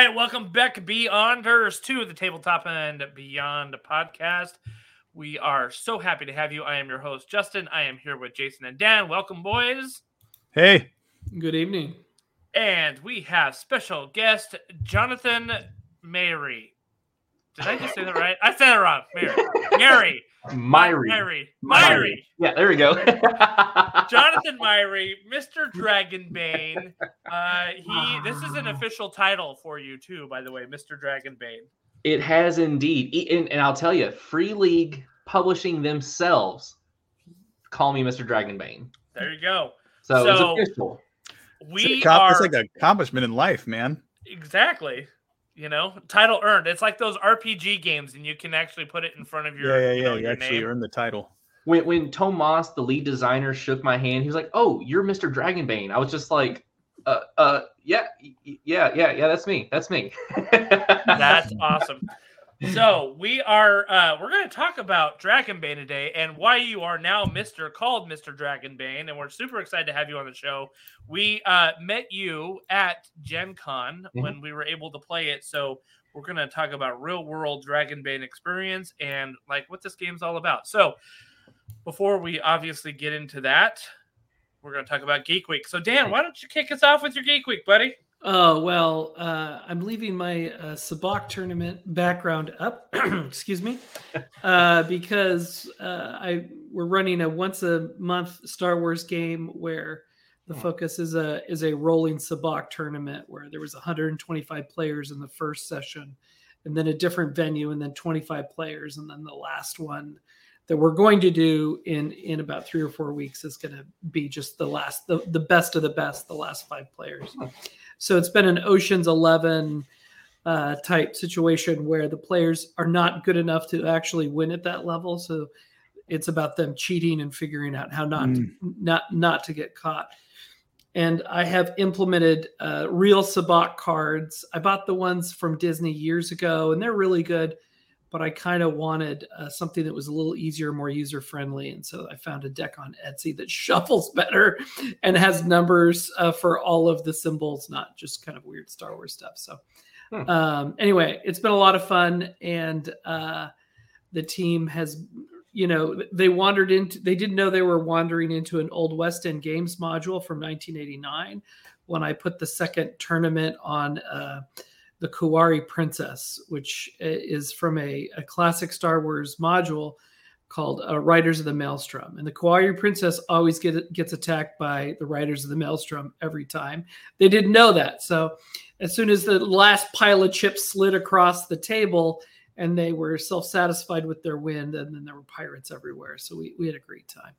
All right, welcome back, Beyonders, to the Tabletop and Beyond podcast. We are so happy to have you. I am your host, Justin. I am here with Jason and Dan. Welcome, boys. Hey. Good evening. And we have special guest, Jonathon Mary. Did I just say that right? I said it wrong. Mary. Mary. Myhre. Myhre. Myhre. Myhre. Yeah, there we go. Jonathon Myhre, Mr. Dragonbane. Uh, he. This is an official title for you too, by the way, Mr. Dragonbane. it has indeed. And, and I'll tell you, Free League Publishing themselves call me Mr. Dragonbane. There you go. So, So- it's official. We it's, a, are it's like an accomplishment in life, man. exactly. You know, title earned. It's like those RPG games, and you can actually put it in front of your. Yeah, yeah, you yeah. You actually name. earned the title. When, when Tomas, the lead designer, shook my hand, he was like, "Oh, you're Mr. Dragonbane." I was just like, "Uh, uh, yeah, y- y- yeah, yeah, yeah. That's me. That's me." That's awesome. So we are uh we're gonna talk about Dragonbane today and why you are now Mr. called Mr. Dragonbane, and we're super excited to have you on the show. We uh met you at Gen Con when we were able to play it, so we're gonna talk about real world Dragonbane experience and like what this game's all about. So before we obviously get into that, we're gonna talk about Geek Week. So Dan, why don't you kick us off with your Geek Week, buddy? Oh well, uh, I'm leaving my uh, Sabacc tournament background up. excuse me, uh, because uh, I we're running a once a month Star Wars game where the focus is a is a rolling Sabacc tournament where there was 125 players in the first session, and then a different venue, and then 25 players, and then the last one that we're going to do in in about three or four weeks is going to be just the last the, the best of the best the last five players so it's been an oceans 11 uh, type situation where the players are not good enough to actually win at that level. So it's about them cheating and figuring out how not to, not not to get caught. And i have implemented uh, real sabacc cards. I bought the ones from disney years ago and they're really good but I kind of wanted uh, something that was a little easier, more user friendly. And so I found a deck on Etsy that shuffles better and has numbers uh, for all of the symbols, not just kind of weird Star Wars stuff. So, Hmm. um, anyway, it's been a lot of fun. And uh, the team has, you know, they wandered into, they didn't know they were wandering into an old West End Games module from 1989 when I put the second tournament on. Uh, the Kuari Princess, which is from a, a classic Star Wars module called uh, Riders of the Maelstrom. And the Kuari Princess always get, gets attacked by the Riders of the Maelstrom every time. They didn't know that. So as soon as the last pile of chips slid across the table and they were self satisfied with their win, and then there were pirates everywhere. So we, we had a great time.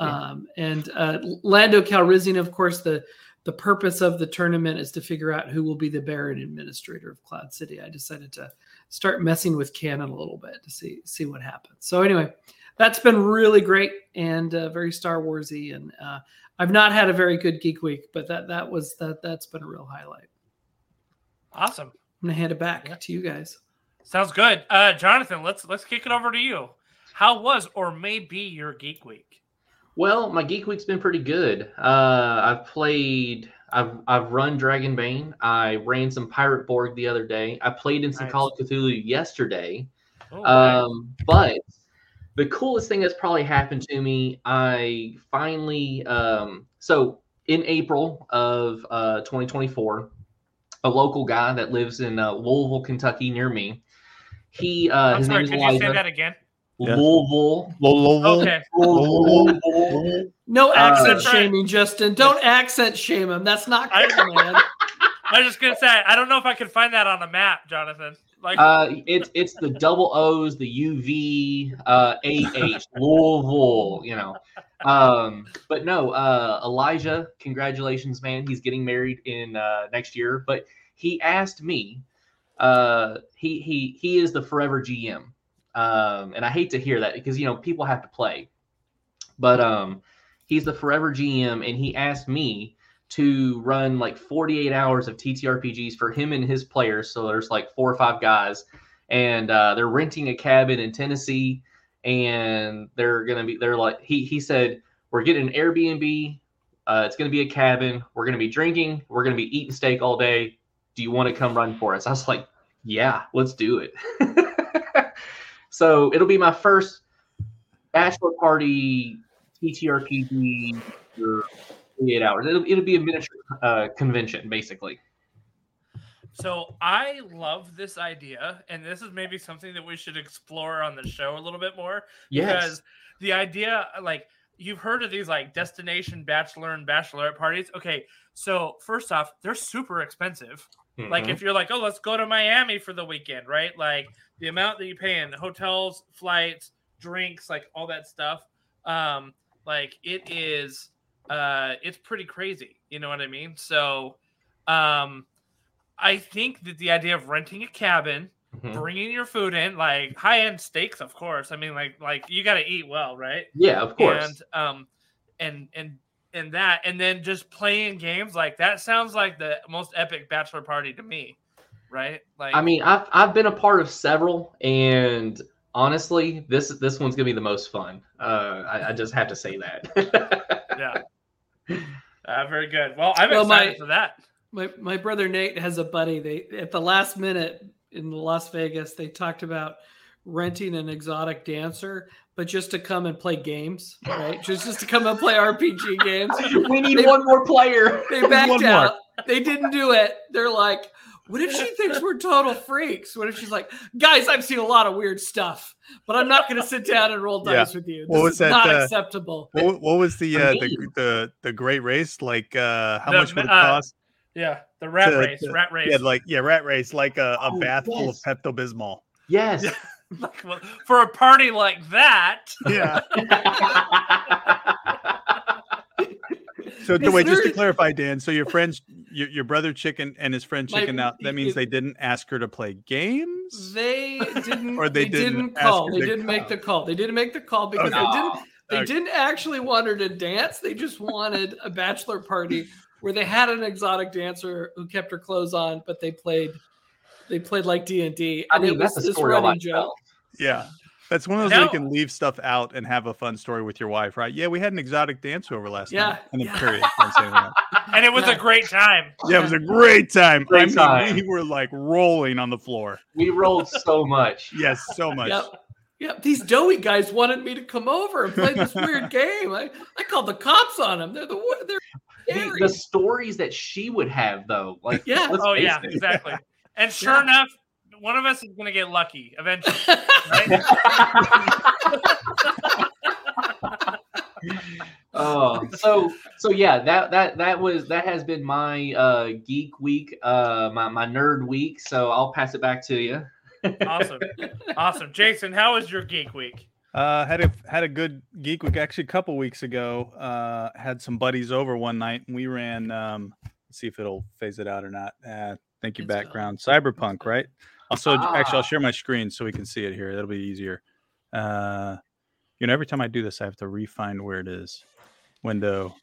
Yeah. Um, and uh, Lando Calrissian, of course, the the purpose of the tournament is to figure out who will be the Baron administrator of Cloud City. I decided to start messing with canon a little bit to see see what happens. So anyway, that's been really great and uh, very Star Warsy. And uh, I've not had a very good Geek Week, but that that was that that's been a real highlight. Awesome. I'm gonna hand it back Yeah. to you guys. Sounds good. Uh Jonathon, let's let's kick it over to you. How was or may be your geek week? Well, my Geek Week's been pretty good. Uh, I've played, I've I've run Dragonbane. I ran some Pirate Borg the other day. I played in some Nice. Call of Cthulhu yesterday. Oh, nice. Um, but the coolest thing that's probably happened to me, I finally, um, so in April of uh, 2024, a local guy that lives in uh, Louisville, Kentucky, near me, he, uh, I'm his sorry, name could is you say that again? Yeah. Louisville. Okay. Louisville. No Uh, accent That's shaming, Justin. Don't accent shame him. That's not I- cool, man. I was just gonna say I don't know if I can find that on a map, Jonathon. Like Uh, it's it's the double O's, the UV, uh, AH, Louisville, you know. Um, but no, uh, Elijah, congratulations, man. He's getting married in uh, next year. But he asked me, uh, he he he is the forever GM, um, and I hate to hear that because you know people have to play, but um, he's the forever GM, and he asked me to run like 48 hours of TTRPGs for him and his players. So there's like four or five guys, and uh, they're renting a cabin in Tennessee, and they're gonna be they're like he he said we're getting an Airbnb. Uh, it's gonna be a cabin. We're gonna be drinking. We're gonna be eating steak all day. do you want to come run for us?" I was like, "Yeah, let's do it." so it'll be my first bachelor party TTRPG for 48 hours. It'll, it'll be a miniature uh, convention, basically. So I love this idea, and this is maybe something that we should explore on the show a little bit more. Yes. Because the idea, like, you've heard of these like destination bachelor and bachelorette parties. Okay, so first off, they're super expensive. Like, Mhm. if you're like, oh, let's go to Miami for the weekend, right? Like, the amount that you pay in hotels, flights, drinks, like all that stuff. Um, like it is, uh, it's pretty crazy. You know what I mean? So, um, I think that the idea of renting a cabin, Mhm. bringing your food in, like high end steaks, of course. I mean, like like you got to eat well, right? yeah, of course. And um, and and and that, and then just playing games like that sounds like the most epic bachelor party to me, right? Like, I mean, I've I've been a part of several, and honestly, this this one's gonna be the most fun. Uh, I, I just have to say that. yeah. Uh, very good. Well, I'm Well, excited my- for that. My my brother Nate has a buddy. They at the last minute in Las Vegas, they talked about renting an exotic dancer, but just to come and play games, right? just just to come and play RPG games. we need one more player. They backed One more. out. They didn't do it. They're like, what if she thinks we're total freaks? What if she's like, guys, I've seen a lot of weird stuff, but I'm not going to sit down and roll dice with you. This What was is that, not uh, acceptable. What, what was the, uh, the the the great race? Like uh how The, much would it uh, cost? Yeah, the rat To- race, to- rat race. Yeah, like yeah, rat race, like a, a Oh, bath full of. Pepto Bismol. Yes. Like, well, for a party like that. Yeah. So to, It's wait, just to clarify, Dan. So your friends, your, your brother chicken and his friend My- chicken out. That means it- they didn't ask her to play games. They didn't. Or they they, didn't didn't, call. They didn't make the call. They didn't make the call because Okay. they oh, didn't. They Okay. didn't actually want her to dance. They just wanted a bachelor party where they had an exotic dancer who kept her clothes on, but they played. They played like D and D. I And mean, it that's was a this story all by running joke. Yeah. That's one of those where you can leave stuff out and have a fun story with your wife, right? Yeah, we had an exotic dance over last Yeah, night. And then yeah. period. Don't say anything else. And it was Yeah. a great time. Yeah, it was a great time. Great I mean, time. we were like rolling on the floor. We rolled so much. Yes, so much. Yep. Yep. These doughy guys wanted me to come over and play this weird game. I, I called the cops on them. They're the wo- they're The, scary. the stories that she would have, though, like Yeah. Oh yeah, it. exactly. And sure Yeah. enough, one of us is gonna get lucky eventually. Right? oh, so so yeah, that that that was that has been my uh geek week, uh my my nerd week. So I'll pass it back to you. awesome, awesome. Jason, how was your geek week? Uh, had a had a good geek week. Actually, a couple weeks ago, uh, had some buddies over one night, and we ran. Um, let's see if it'll phase it out or not. Uh, thank you, background. Cyberpunk, right? Also, actually, Ah. I'll share my screen so we can see it here. That'll be easier. Uh, you know, every time I do this, I have to re-find where it is. Window.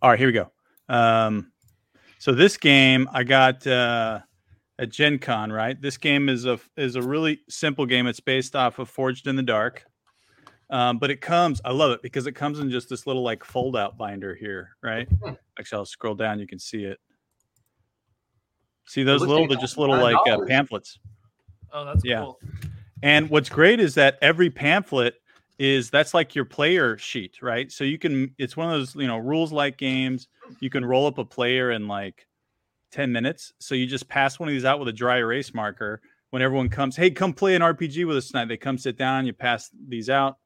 All right, here we go. Um, so this game I got uh, at Gen Con, right? This game is a is a really simple game. It's based off of Forged in the Dark. Um, but it comes, I love it because it comes in just this little like fold out binder here, right? Hmm. Actually, I'll scroll down, you can see it. See those little, they're just little like uh, pamphlets. Oh, that's Yeah. cool. And what's great is that every pamphlet is that's like your player sheet, right? So you can it's one of those, you know, rules like games. You can roll up a player in like 10 minutes. So you just pass one of these out with a dry erase marker. When everyone comes, hey, come play an RPG with us tonight. They come sit down, you pass these out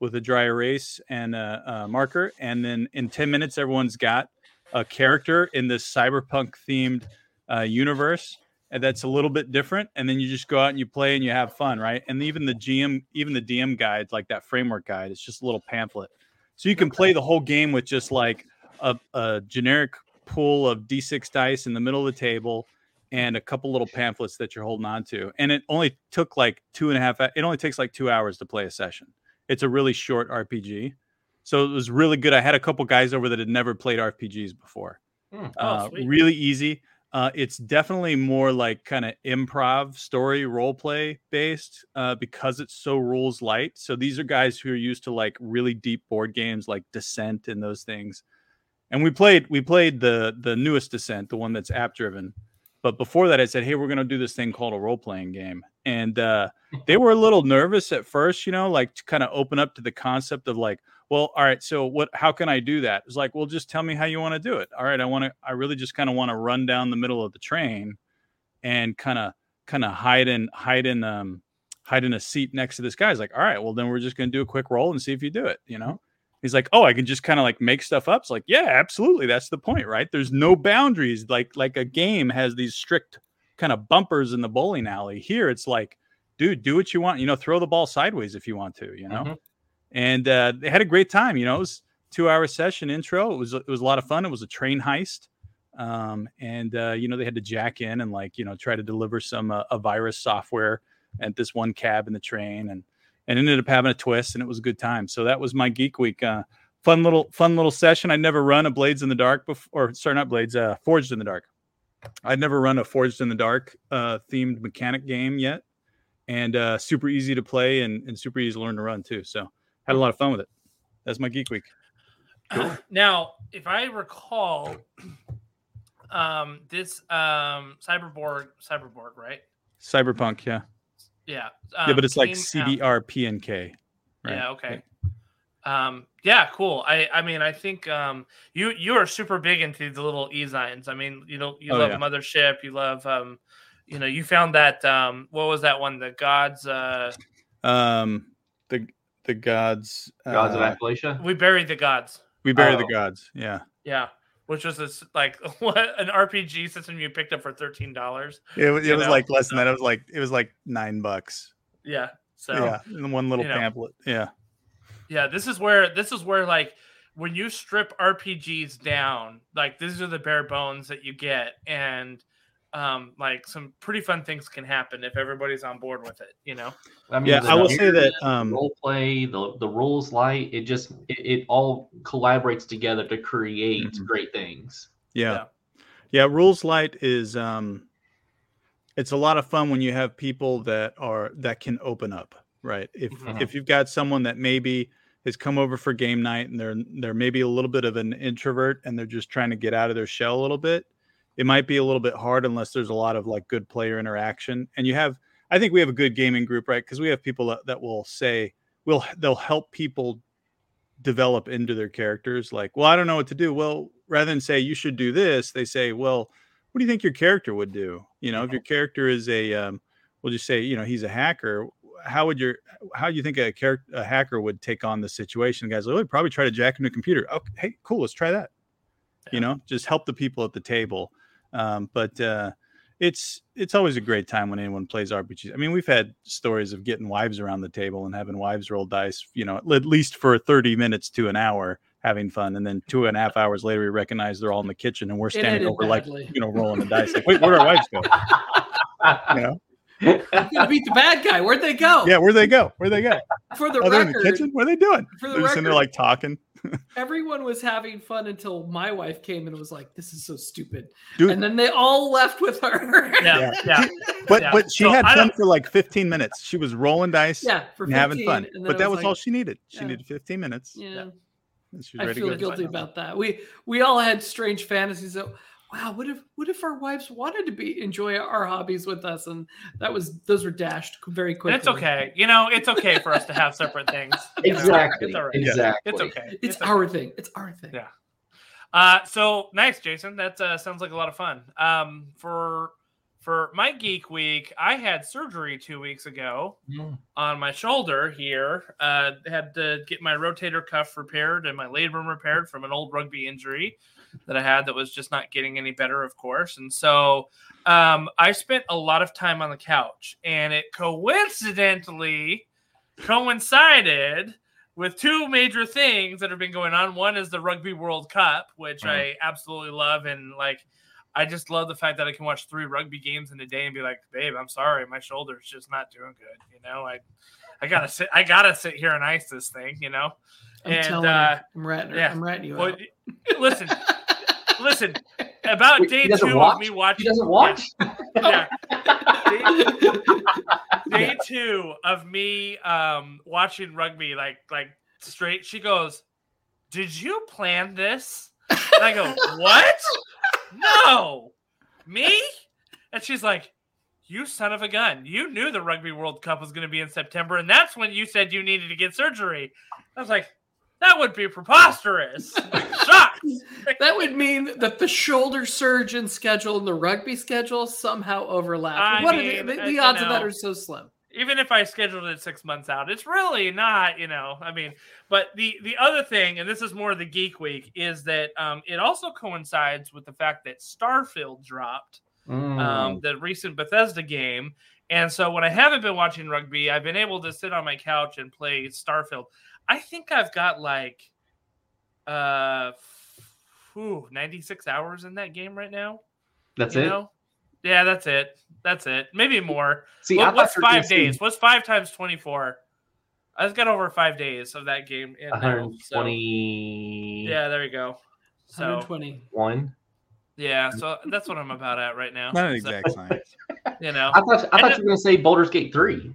with a dry erase and a, a marker. And then in 10 minutes, everyone's got a character in this cyberpunk themed uh, universe and that's a little bit different and then you just go out and you play and you have fun right? And even the gm even the dm guide like that framework guide it's just a little pamphlet. So you can play the whole game with just like a, a generic pool of d6 dice in the middle of the table and a couple little pamphlets that you're holding on to and it only took like two and a half it only takes like two hours to play a session it's a really short rpg so it was really good i had a couple guys over that had never played rpgs before Hmm. Oh, uh, really easy. Uh, it's definitely more like kind of improv story role play based uh, because it's so rules light. So these are guys who are used to like really deep board games like Descent and those things. and we played we played the the newest Descent, the one that's app driven. But before that, I said, "Hey, we're going to do this thing called a role playing game," and uh, they were a little nervous at first, you know, like to kind of open up to the concept of like, well, all right, so what? How can I do that? It's like, well, just tell me how you want to do it. All right, I want to. I really just kind of want to run down the middle of the train, and kind of kind of hide in hide in um hide in a seat next to this guy. He's like, all right, well, then we're just to do a quick roll and see if you do it. You know. He's like, oh, I can just kind of like make stuff up. It's like, yeah, absolutely. That's the point, right? There's no boundaries. Like like a game has these strict kind of bumpers in the bowling alley. Here, it's like, dude, do what you want. You know, throw the ball sideways if you want to. You know, Mhm. and uh, they had a great time. You know, it was two hour session intro. It was it was a lot of fun. It was a train heist, um, and uh, you know they had to jack in and like you know try to deliver some uh, a virus software at this one cab in the train, and and ended up having a twist, and it was a good time. So that was my geek week. Uh, fun little fun little session. I'd never run a Blades in the Dark before, or sorry, not Blades, uh, Forged in the Dark. I'd never run a Forged in the Dark uh, themed mechanic game yet, and uh, super easy to play and, and super easy to learn to run too. So had a lot of fun with it. That's my geek week. Now, if I recall, um, this um Cyberborg, Cyberborg, right? Cyberpunk, yeah, Yeah. yeah, um, but it's like came out- CBR+PNK. Right. Yeah. Okay. Um. Yeah. Cool. I. I mean, I think um. You you are super big into the little e-zines. I mean, you know, you Oh, love yeah. Mothership. You love um. You know, you found that um. What was that one? The gods. Uh. Um, the the gods. Gods of uh, Appalachia. We buried the gods. we bury the Oh. gods. Yeah. Yeah. Which was this like what an RPG system you picked up for thirteen dollars. It, was- it was know? like less than that. It was like it was like nine bucks. Yeah. So yeah, in one little you know. pamphlet. Yeah. Yeah, this is where this is where like when you strip RPGs down, like these are the bare bones that you get, and um, like some pretty fun things can happen if everybody's on board with it. You know, I mean, Yeah, the I will say that um role play, the the rules light, it just it, it all collaborates together to create Mhm. great things. yeah. yeah. Rules Light is um it's a lot of fun when you have people that are that can open up, right? If Mhm. if you've got someone that maybe has come over for game night and they're they're maybe a little bit of an introvert and they're just trying to get out of their shell a little bit, it might be a little bit hard unless there's a lot of like good player interaction. And you have I think we have a good gaming group, right? Because we have people that, that will say will they'll help people develop into their characters like well i don't know what to do well rather than say you should do this they say well what do you think your character would do you know if your character is a um, we'll just say you know he's a hacker how would your how do you think a character a hacker would take on the situation the guys like, oh, he'd probably try to jack into a computer oh hey cool let's try that you know just help the people at the table um, but uh it's it's always a great time when anyone plays RPGs. I mean, we've had stories of getting wives around the table and having wives roll dice, you know, at least for 30 minutes to an hour having fun. And then two and a half hours later, we recognize they're all in the kitchen and we're standing over like, you know, rolling the dice. Like, wait, where'd our wives go? You know? I'm gonna beat the bad guy. Where'd they go? Yeah, where'd they go? Where'd they go? For the Oh, they're in the kitchen? What are they doing? for the They're just in there like talking. everyone was having fun until my wife came and was like, "This is so stupid," Dude. and then they all left with her. yeah, yeah, But Yeah. but she So had fun for like 15 minutes. She was rolling dice yeah, for and having fun. But that was like, all she needed. She Yeah. needed 15 minutes. Yeah, And she was I feel to go. guilty about that. We we all had strange fantasies. Of, wow, what if what if our wives wanted to be enjoy our hobbies with us? And that was those were dashed very quickly. and it's okay. You know, it's okay for us to have separate things. Exactly. it's all right. Exactly. It's okay. It's okay. our thing. It's our thing. Yeah. Uh, so nice, Jason. That uh, sounds like a lot of fun. Um, for for my geek week, I had surgery two weeks ago Mm. on my shoulder here. Uh, had to get my rotator cuff repaired and my labrum repaired from an old rugby injury that I had that was just not getting any better, of course. And so um, I spent a lot of time on the couch, and it coincidentally coincided with two major things that have been going on. One is the Rugby World Cup, which I absolutely love, and like I just love the fact that I can watch three rugby games in a day and be like, "Babe, I'm sorry, my shoulder's just not doing good." You know, I I gotta sit, I gotta sit here and ice this thing. You know, I'm And, telling uh, you, I'm ratting, her- yeah. I'm ratting you well, out. listen, listen. About Wait, day two watch? of me He watching, doesn't watch. yeah, day two of me um watching rugby like like straight she goes did you plan this And I go, what? No, me? And she's like, you son of a gun. You knew the Rugby World Cup was going to be in September, and that's when you said you needed to get surgery. I was like, that would be preposterous. Shocked. that would mean that the shoulder surgeon schedule and the rugby schedule somehow overlap. I what mean, are the, the, uh, the you odds of that are so slim. even if I scheduled it six months out, it's really not, you know. I mean, but the the other thing, and this is more of the geek week, is that um, it also coincides with the fact that Starfield dropped Mm. um, the recent Bethesda game, and so when I haven't been watching rugby, I've been able to sit on my couch and play Starfield. I think I've got like uh, whew, ninety six hours in that game right now. That's you it. know? Yeah, that's it. That's it. Maybe more. See, What- I what's you were gonna five say days? What's five times twenty four? I've got over five days of that game in now. So, 120. yeah, there you go. So 120. One. yeah, so that's what I'm about at right now. Not an So, exact science. you know. I thought I And thought you were gonna say Baldur's Gate three.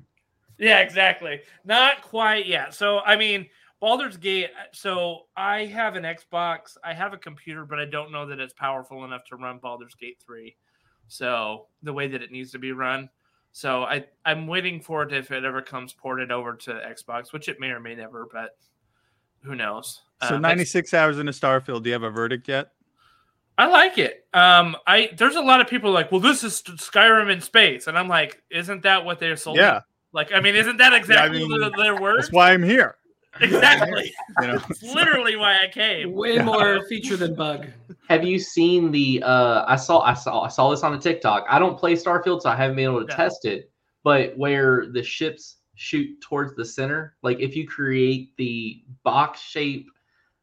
Yeah, exactly. Not quite yet. So I mean, Baldur's Gate. So I have an Xbox. I have a computer, but I don't know that it's powerful enough to run Baldur's Gate three. So the way that it needs to be run. So I I'm waiting for it if it ever comes ported over to Xbox, which it may or may never, but who knows? So Um, 96 hours into Starfield. Do you have a verdict yet? I like it. Um, I there's a lot of people like, well, this is Skyrim in space, and I'm like, isn't that what they're sold? Yeah, Like, I mean, isn't that exactly mean, their, their words? that's why I'm here. Exactly. You know, It's literally why I came. Way more feature than bug. Have you seen the? Uh, I saw I saw I saw this on a TikTok. I don't play Starfield, so I haven't been able to Yeah. test it. But where the ships shoot towards the center, like if you create the box shape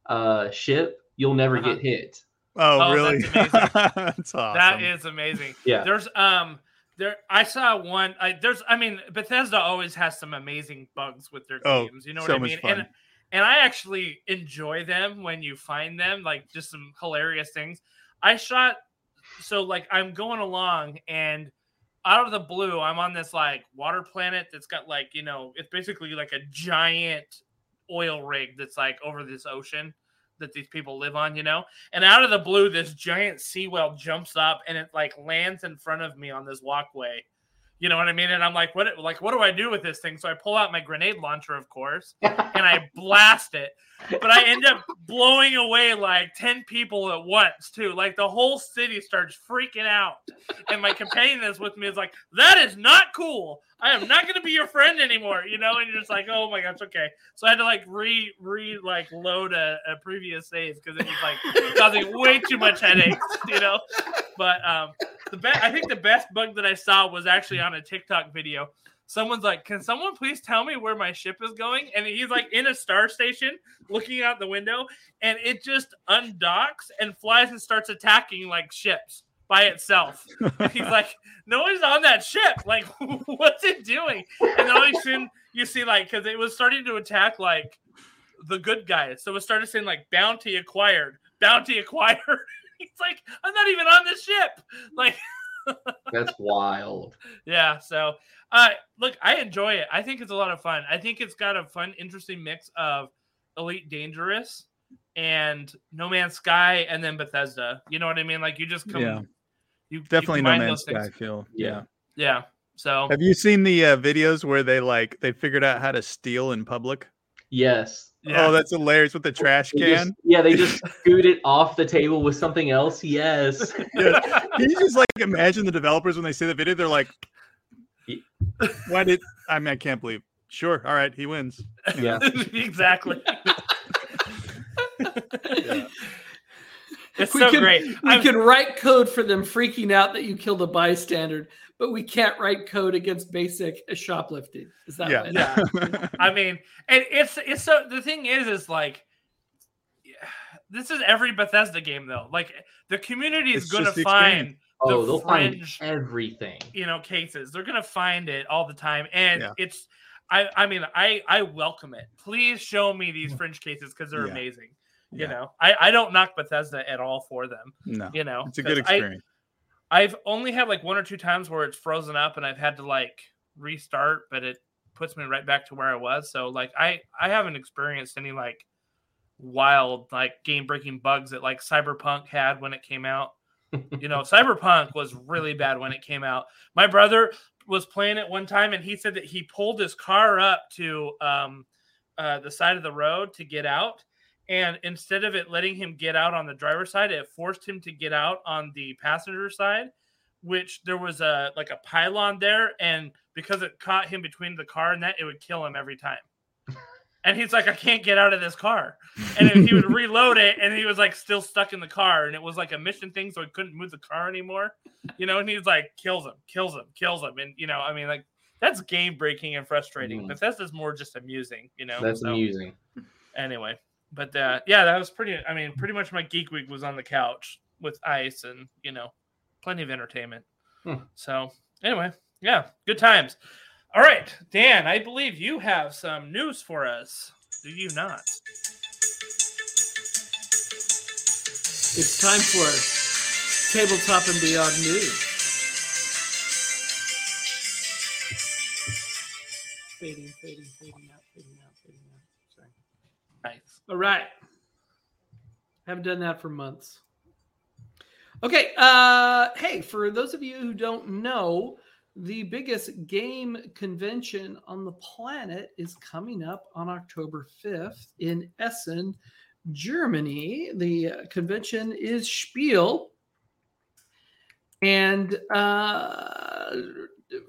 uh, ship, you'll never Uh-huh. get hit. oh, Oh, really? that's amazing. that's awesome. That is amazing. Yeah. There's um there I saw one I there's I mean Bethesda always has some amazing bugs with their Oh, games. You know so what I mean? fun. And and I actually enjoy them when you find them, like just some hilarious things. I shot so like I'm going along and out of the blue, I'm on this like water planet that's got like, you know, it's basically like a giant oil rig that's like over this ocean that these people live on, you know? And out of the blue, this giant sea whale jumps up and it like lands in front of me on this walkway. You know what I mean? And I'm like, what like what do I do with this thing? So I pull out my grenade launcher, of course, and I blast it. But I end up blowing away like 10 people at once, too. Like the whole city starts freaking out. And my companion that's with me is like, that is not cool. I am not gonna be your friend anymore, you know, and you're just like, oh my gosh, okay. So I had to like re re like load a, a previous save because it was like causing way too much headaches, you know. But um the best I think the best bug that I saw was actually on a TikTok video. Someone's like, Can someone please tell me where my ship is going? And he's like in a star station looking out the window, and it just undocks and flies and starts attacking like ships by itself. And he's like, No one's on that ship. Like, what's it doing? And then all of a sudden you see like because it was starting to attack like the good guys. So it started saying like bounty acquired, bounty acquired. He's like, I'm not even on this ship. Like, That's wild. yeah. So, uh, look, I enjoy it. I think it's a lot of fun. I think it's got a fun, interesting mix of Elite Dangerous and No Man's Sky, and then Bethesda. You know what I mean? Like, you just come. Yeah. You, you Definitely no combine man's those things. sky feel. Yeah. Yeah. Yeah. So Have you seen the uh, videos where they like they figured out how to steal in public? Yes. yeah. Oh, that's hilarious with the trash They can. just- yeah, they just scoot it off the table with something else. Yes. Yeah. Can you just like imagine the developers when they see the video? They're like, Ye- "Why did I mean I can't believe." Sure, all right, he wins. Yeah. exactly. Yeah. It's We so can- great. We I'm- can write code for them freaking out that you killed a bystander, but we can't write code against basic shoplifting. Is that Yeah. right? Yeah. I mean, and it's it's so the thing is is like this is every Bethesda game though. Like the community is It's going to find. Oh, the they'll find fringe, everything. you know, cases. They're going to find it all the time, and Yeah. it's. I I mean, I I welcome it. Please show me these fringe cases because they're Yeah. amazing. You Yeah. know, I I don't knock Bethesda at all for them. No, You know, it's a good 'cause I- experience. I've only had like one or two times where it's frozen up and I've had to like restart, but it puts me right back to where I was. So like I I haven't experienced any like wild like game breaking bugs that like Cyberpunk had when it came out. you know, Cyberpunk was really bad when it came out. My brother was playing it one time and he said that he pulled his car up to um, uh, the side of the road to get out. And instead of it letting him get out on the driver's side, it forced him to get out on the passenger side, which there was a like a pylon there. And because it caught him between the car and that, it would kill him every time. And he's like, I can't get out of this car. And he would reload it, and he was like still stuck in the car. And it was like a mission thing, so he couldn't move the car anymore. You know, and he's like, kills him, kills him, kills him. And, you know, I mean, like, that's game breaking and frustrating. Mm. Bethesda's more just amusing, you know? That's So, amusing. Anyway, but uh, yeah, that was pretty, I mean, pretty much my geek week was on the couch with ice and, you know, plenty of entertainment. Hmm. So, anyway, yeah, good times. All right, Dan, I believe you have some news for us. Do you not? It's time for Tabletop and Beyond News. Fading, fading, fading out, fading out, fading out. Sorry. Nice. All right. Haven't done that for months. Okay. Uh, hey, for those of you who don't know, the biggest game convention on the planet is coming up on October 5th in Essen, Germany. The convention is Spiel. And uh,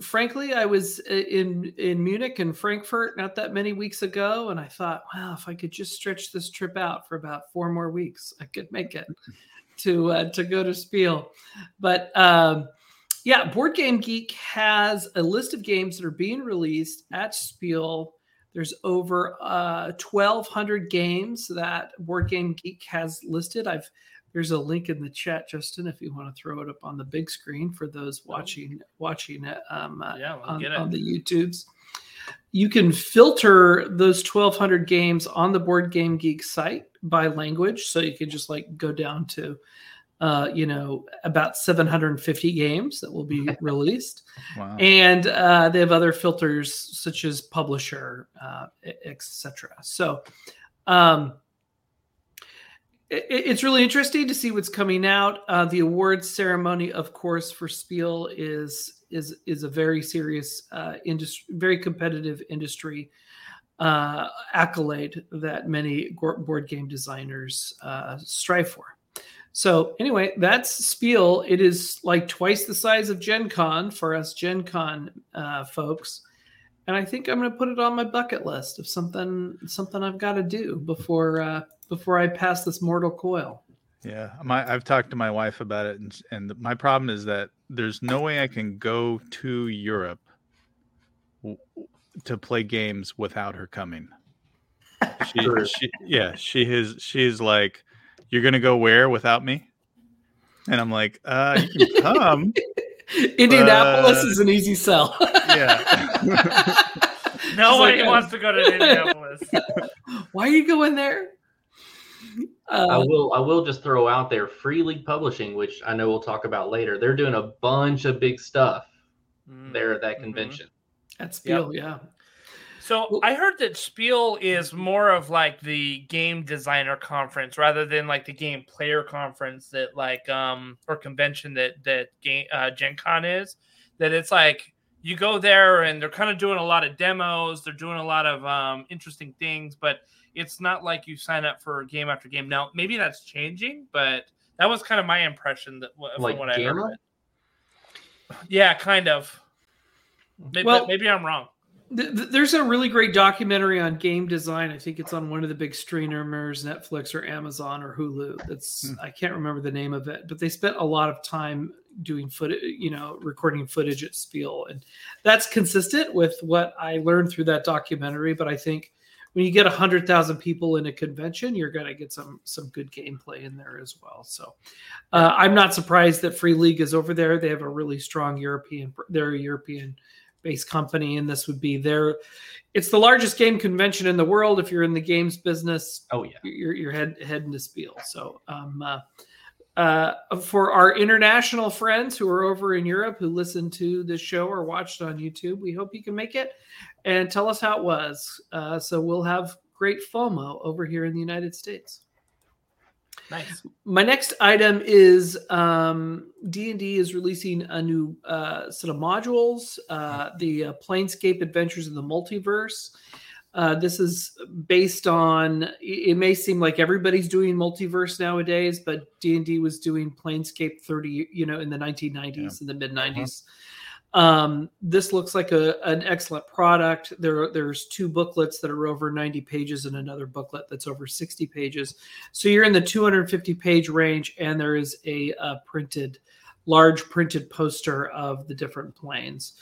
frankly, I was in in Munich and Frankfurt not that many weeks ago, and I thought, wow, if I could just stretch this trip out for about four more weeks, I could make it to uh, to go to Spiel. But um, yeah, Board Game Geek has a list of games that are being released at Spiel. There's over uh, 1,200 games that Board Game Geek has listed. I've there's a link in the chat, Justin, if you want to throw it up on the big screen for those watching watching it um, uh, Yeah, we'll on, get it. on the YouTubes. You can filter those 1,200 games on the Board Game Geek site by language, so you can just like go down to, uh, you know, about 750 games that will be released Wow. and uh, they have other filters such as publisher, uh, etc. So um, it, it's really interesting to see what's coming out. Uh, the awards ceremony, of course, for Spiel is is is a very serious uh, industry, very competitive industry uh, accolade that many board game designers uh, strive for. So anyway, that's Spiel. It is like twice the size of Gen Con for us Gen Con uh, folks. And I think I'm going to put it on my bucket list of something something I've got to do before uh, before I pass this mortal coil. Yeah, my I've talked to my wife about it, and and my problem is that there's no way I can go to Europe w- to play games without her coming. She, True. she yeah, she is she's like, you're gonna go where without me? And I'm like, uh, you can come. Indianapolis Uh, is an easy sell. yeah. Nobody like, uh, wants to go to Indianapolis. Why are you going there? I Uh, will. I will just throw out there Free League Publishing, which I know we'll talk about later. They're doing a bunch of big stuff Mm. there at that Mhm. convention. at Spiel, yeah. So I heard that Spiel is more of like the game designer conference rather than like the game player conference that like um or convention that that game uh, Gen Con is. That it's like you go there and they're kind of doing a lot of demos, they're doing a lot of um interesting things, but it's not like you sign up for game after game. Now maybe that's changing, but that was kind of my impression that from Like what I heard. JAMA? of it. Yeah, kind of. Maybe, Well- maybe I'm wrong. Th- th- There's a really great documentary on game design. I think it's on one of the big streamers, Netflix or Amazon or Hulu. That's Hmm. I can't remember the name of it, but they spent a lot of time doing footage, you know, recording footage at Spiel, and that's consistent with what I learned through that documentary. But I think when you get a hundred thousand people in a convention, you're going to get some some good gameplay in there as well. So uh, I'm not surprised that Free League is over there. They have a really strong European. They're a European based company, and this would be their. It's the largest game convention in the world. If you're in the games business, Oh yeah. you're you're head, heading to Spiel. So um, uh, uh, for our international friends who are over in Europe who listen to this show or watched on YouTube, we hope you can make it and tell us how it was. Uh, so we'll have great FOMO over here in the United States. Nice. My next item is um, D&D is releasing a new uh, set of modules, uh, the uh, Planescape Adventures in the Multiverse. Uh, this is based on. It may seem like everybody's doing multiverse nowadays, but D and D was doing Planescape thirty, you know, in the nineteen nineties, in the mid 90s Um, this looks like a an excellent product. There, there's two booklets that are over ninety pages, and another booklet that's over sixty pages. So you're in the two hundred fifty page range, and there is a, a printed, large printed poster of the different planes.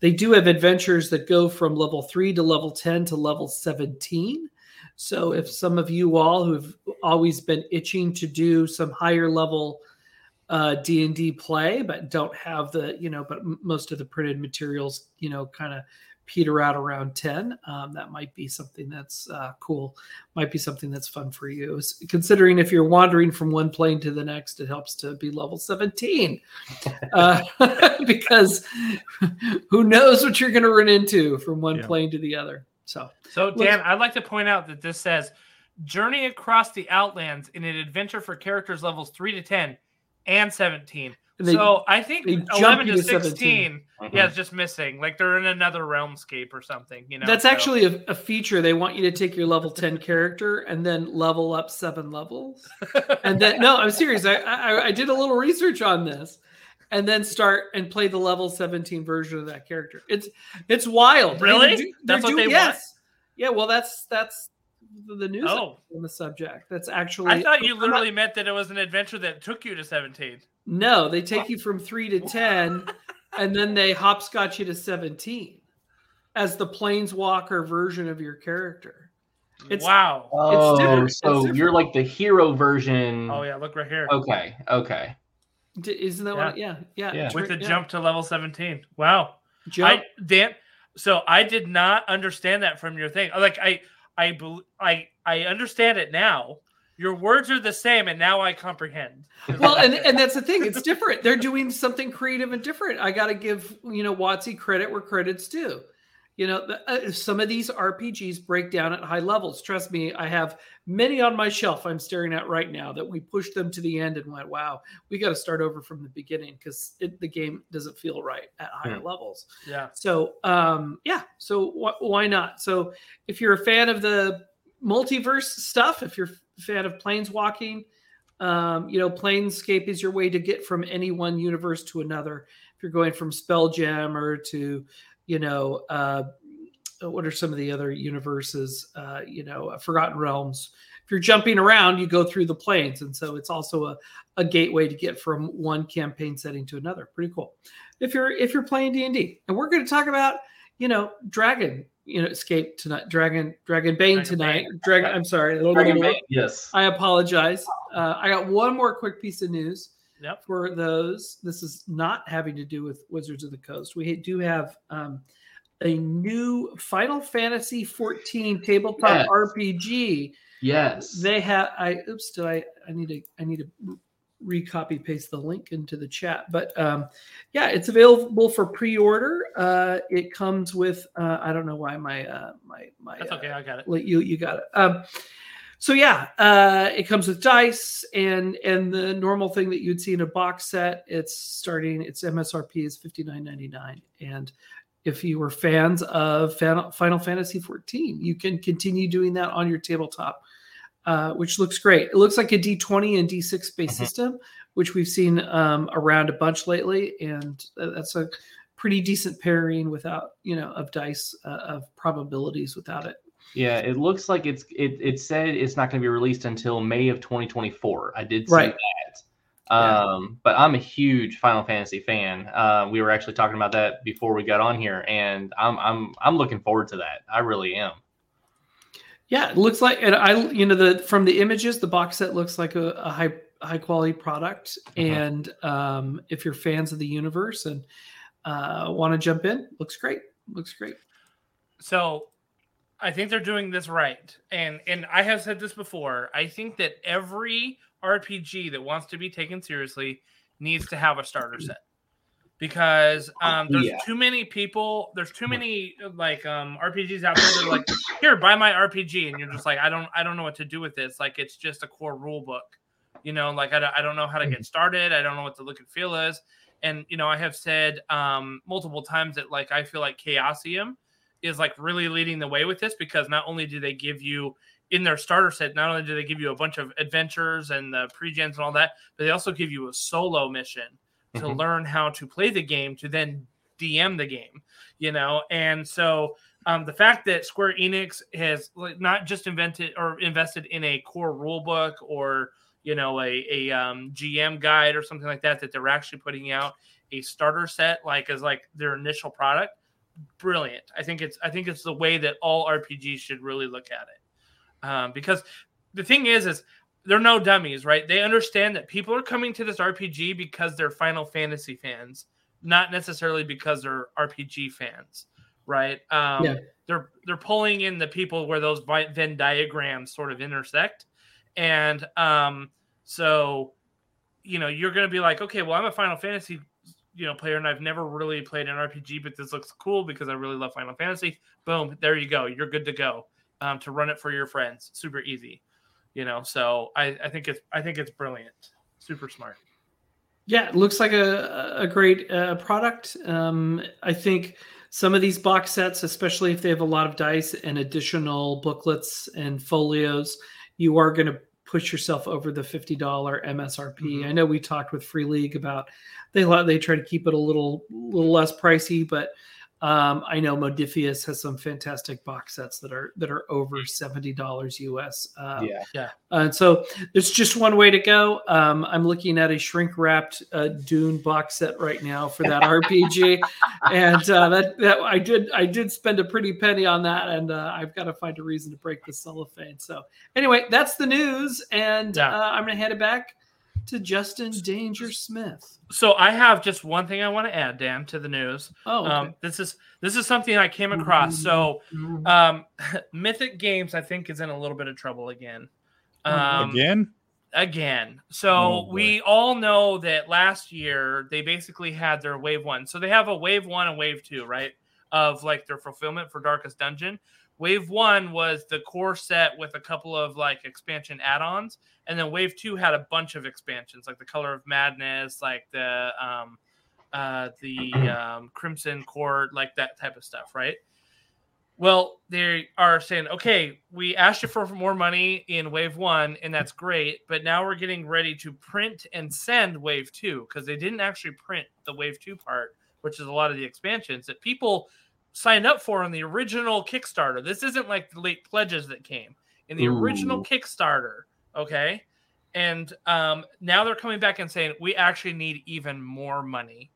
They do have adventures that go from level three to level 10 to level 17. So if some of you all who've always been itching to do some higher level uh, D&D play, but don't have the, you know, but most of the printed materials, you know, kind of peter out around 10 um, that might be something that's uh, cool. Might be something that's fun for you. Considering if you're wandering from one plane to the next it helps to be level 17 uh, because who knows what you're going to run into from one Yeah. plane to the other. So So, Dan, I'd like to point out that this says journey across the Outlands in an adventure for characters levels 3 to 10 and 17. they- so, I think 11 to to 17. 16, Mhm. yeah, it's just missing. Like they're in another realmscape or something, you know. that's so- actually a, a feature they want you to take your level 10 character and then level up seven levels and then no i'm serious I, I i did a little research on this and then start and play the level 17 version of that character it's it's wild Really? They're do- they're That's what do- they want? yeah well that's that's the the news Oh. on the subject that's actually I thought you I'm not- literally meant that it was an adventure that took you to 17. no they take you from 3 to 10 and then they hopscotch you to 17 as the planeswalker version of your character It's- wow. Oh, different. It's so different. you're like the hero version. Oh, yeah, look right here. Okay. Okay. D- isn't that what yeah yeah, Yeah. With the yeah. jump to level 17. Wow. jump I Dan, so I did not understand that from your thing. Like I, I, I, I understand it now. Your words are the same, and now I comprehend. well and, and that's the thing it's different they're doing something creative and different i gotta give you know watsy credit where credit's due you know uh, some of these rpgs break down at high levels. Trust me i have many on my shelf i'm staring at right now that we pushed them to the end and went wow we got to start over from the beginning because the game doesn't feel right at higher levels. Yeah. so um yeah so wh- why not? So if you're a fan of the multiverse stuff if you're a fan of planeswalking um you know planescape is your way to get from any one universe to another. If you're going from spelljammer to you know uh what are some of the other universes uh you know uh, forgotten realms? If you're jumping around you go through the planes and so it's also a, a gateway to get from one campaign setting to another. Pretty cool. If you're if you're playing d&d and we're going to talk about you know dragon you know escape tonight dragon dragon bane Dragon tonight Bane. dragon i'm sorry Dragon Bane, Yes. i apologize. Uh, i got one more quick piece of news Yep. for those this is not having to do with wizards of the coast we do have um, a new final fantasy 14 tabletop Yes. rpg Yes. they have i oops did i i need to i need to recopy paste the link into the chat but um yeah it's available for pre-order uh it comes with uh i don't know why my uh my my That's uh, okay. I got it. you you got it um so yeah uh it comes with dice and and the normal thing that you'd see in a box set it's starting its msrp is 59.99 and if you were fans of final fantasy 14 you can continue doing that on your tabletop uh, which looks great. It looks like a d20 and d6 based Mhm. system which we've seen um, around a bunch lately. And that's a pretty decent pairing without you know of dice uh, of probabilities without it Yeah, it looks like it's it. It said it's not going to be released until May of 2024. I did see Right. that. Yeah. Um, but I'm a huge Final Fantasy fan. Uh, we were actually talking about that before we got on here, and I'm I'm I'm looking forward to that. I really am. Yeah, it looks like, and I, you know, the from the images, the box set looks like a, a high high quality product. Mhm. And um, if you're fans of the universe and uh, want to jump in, looks great. Looks great. So I think they're doing this right. And and I have said this before. I think that every RPG that wants to be taken seriously needs to have a starter set. because um, there's Yeah. too many people. There's too many like um, RPGs out there that are like, here, buy my RPG, and you're just like, I don't, I don't know what to do with this. Like, it's just a core rule book, you know. Like, I, don't- I don't know how to get started. I don't know what the look and feel is. And you know, I have said um, multiple times that like I feel like Chaosium is like really leading the way with this because not only do they give you in their starter set, not only do they give you a bunch of adventures and the pre-gens and all that, but they also give you a solo mission to Mhm. learn how to play the game to then DM the game, you know. And so um, the fact that Square Enix has like, not just invented or invested in a core rule book or you know a, a um, GM guide or something like that, that they're actually putting out a starter set like as like their initial product, brilliant. I think it's I think it's the way that all RPGs should really look at it, um, because the thing is is they're no dummies, right? They understand that people are coming to this RPG because they're Final Fantasy fans, not necessarily because they're RPG fans, right? Um, Yeah. They're they're pulling in the people where those Venn diagrams sort of intersect, and um, so you know you're going to be like, okay, well, I'm a Final Fantasy you know player and I've never really played an RPG, but this looks cool because I really love Final Fantasy. Boom, there you go. You're good to go um, to run it for your friends. Super easy you know so I, I think it's i think it's brilliant super smart Yeah, it looks like a, a great uh, product. Um, I think some of these box sets, especially if they have a lot of dice and additional booklets and folios, you are going to push yourself over the fifty dollar MSRP. Mhm. I know we talked with Free League about they they try to keep it a little little less pricey, but um, I know Modiphius has some fantastic box sets that are that are over seventy dollars US. Um, yeah. yeah. and so it's just one way to go. Um, I'm looking at a shrink wrapped uh, Dune box set right now for that RPG, and uh, that that I did I did spend a pretty penny on that, and uh, I've got to find a reason to break the cellophane. So anyway, that's the news, and Yeah. uh, I'm gonna hand it back to Justin Danger Smith. so i have just one thing i want to add dan to the news Oh, okay. um, this is this is something i came across so um, mythic games i think is in a little bit of trouble again um, Again? again. So Oh, we all know that last year they basically had their wave one. So they have a wave one and wave two, right? Of like their fulfillment for Darkest Dungeon. Wave one was the core set with a couple of like expansion add-ons, and then wave two had a bunch of expansions, like the Color of Madness, like the um, uh, the um, Crimson Court, like that type of stuff, right? Well, they are saying, okay, we asked you for more money in wave one, and that's great, but now we're getting ready to print and send wave two because they didn't actually print the wave two part, which is a lot of the expansions that people signed up for on the original Kickstarter. This isn't like the late pledges that came in the original Kickstarter, okay? And um, now they're coming back and saying, we actually need even more money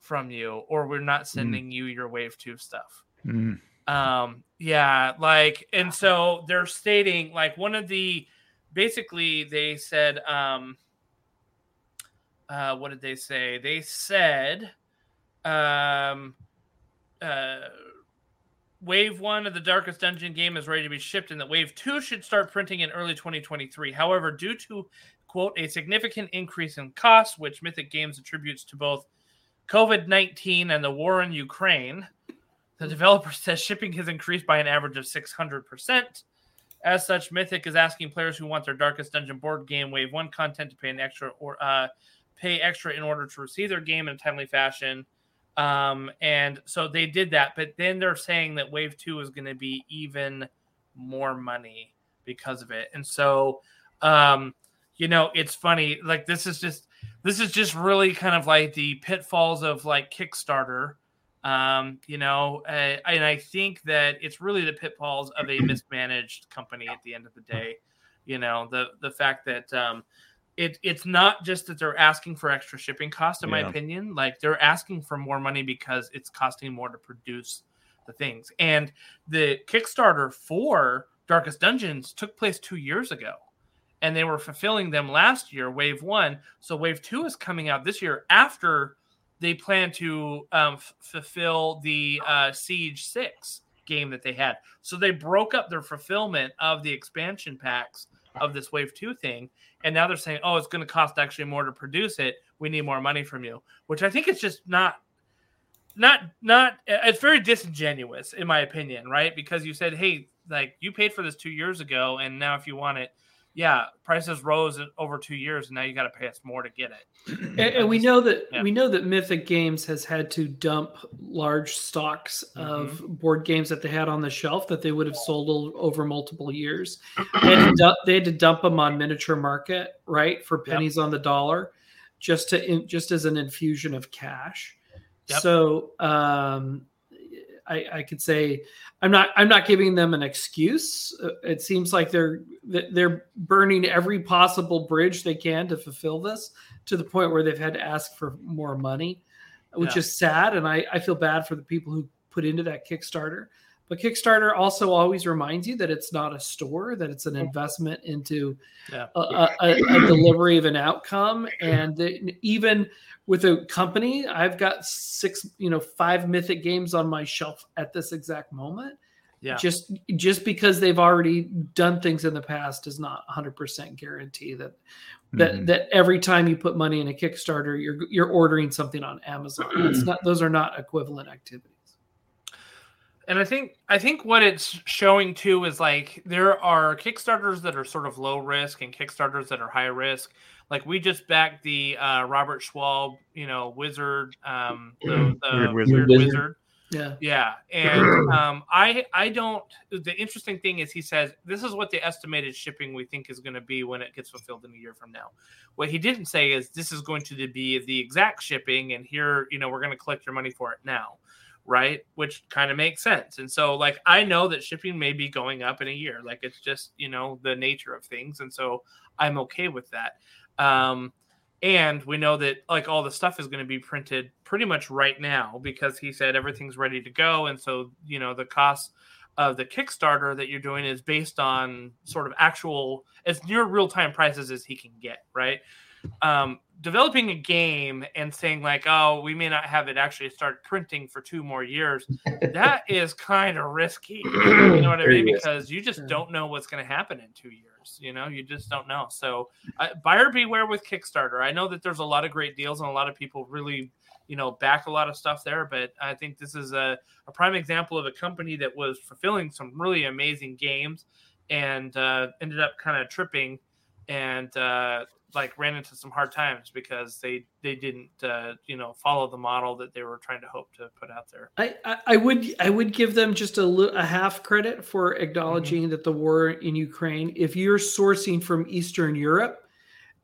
from you, or we're not sending you your wave two stuff Mm. um yeah like and so they're stating like one of the basically they said um uh what did they say they said um uh wave one of the darkest dungeon game is ready to be shipped and that wave two should start printing in early 2023 however due to quote a significant increase in costs which mythic games attributes to both covid-19 and the war in ukraine the developer says shipping has increased by an average of 600%. As such, Mythic is asking players who want their Darkest Dungeon board game Wave 1 content to pay an extra or uh, pay extra in order to receive their game in a timely fashion. Um, and so they did that, but then they're saying that Wave 2 is going to be even more money because of it. And so um, you know, it's funny like this is just this is just really kind of like the pitfalls of like Kickstarter um you know uh, and i think that it's really the pitfalls of a mismanaged company at the end of the day you know the the fact that um it it's not just that they're asking for extra shipping cost in my opinion. Like they're asking for more money because it's costing more to produce the things. And the kickstarter for darkest dungeons took place two years ago and they were fulfilling them last year wave one. So wave two is coming out this year after they plan to um, f- fulfill the uh, Siege Six game that they had. So they broke up their fulfillment of the expansion packs of this Wave Two thing, and now they're saying, "Oh, it's going to cost actually more to produce it. We need more money from you," which I think it's just not not not it's very disingenuous in my opinion, right? Because you said, hey, like you paid for this two years ago, and now if you want it, yeah, prices rose over two years, and now you got to pay us more to get it. And, and we know that yeah. we know that Mythic Games has had to dump large stocks of mm-hmm. board games that they had on the shelf that they would have sold over multiple years. They had, dump, they had to dump them on miniature market, right, for pennies yep. on the dollar, just to just as an infusion of cash. Yep. So um, I, I could say I'm not I'm not giving them an excuse. Uh, it seems like they're they're burning every possible bridge they can to fulfill this to the point where they've had to ask for more money, which yeah. is sad. And I, I feel bad for the people who put into that Kickstarter. But Kickstarter also always reminds you that it's not a store, that it's an investment into yeah. a, a, a, delivery of an outcome. And even with a company, I've got six, you know, five mythic games on my shelf at this exact moment. Yeah. Just just because they've already done things in the past does not 100% guarantee that that mm-hmm. that every time you put money in a Kickstarter, you're you're ordering something on Amazon. It's not those are not equivalent activities and I think I think what it's showing too is like there are Kickstarters that are sort of low risk and Kickstarters that are high risk. Like we just backed the uh, Robert Schwalb, you know, wizard, um, the, the weird, wizard. weird wizard. Yeah, yeah, and um, I I don't. The interesting thing is he says this is what the estimated shipping we think is going to be when it gets fulfilled in a year from now. What he didn't say is this is going to be the exact shipping, and here you know we're going to collect your money for it now right? Which kind of makes sense. And so, like, I know that shipping may be going up in a year. Like, it's just, you know, the nature of things. And so I'm okay with that. Um, and we know that, like, all the stuff is going to be printed pretty much right now because he said everything's ready to go. And so, you know, the cost of the Kickstarter that you're doing is based on sort of actual, as near real time prices as he can get, right? Um, developing a game and saying like, oh, we may not have it actually start printing for two more years, that is kind of risky. You know what I mean? Because you just don't know what's going to happen in two years. You know, you just don't know. So, uh, buyer beware with Kickstarter. I know that there's a lot of great deals and a lot of people really, you know, back a lot of stuff there. But I think this is a, a prime example of a company that was fulfilling some really amazing games and uh, ended up kind of tripping and uh, like ran into some hard times because they they didn't uh, you know follow the model that they were trying to hope to put out there. I I, I would I would give them just a, a half credit for acknowledging mm-hmm. that the war in Ukraine. If you're sourcing from Eastern Europe,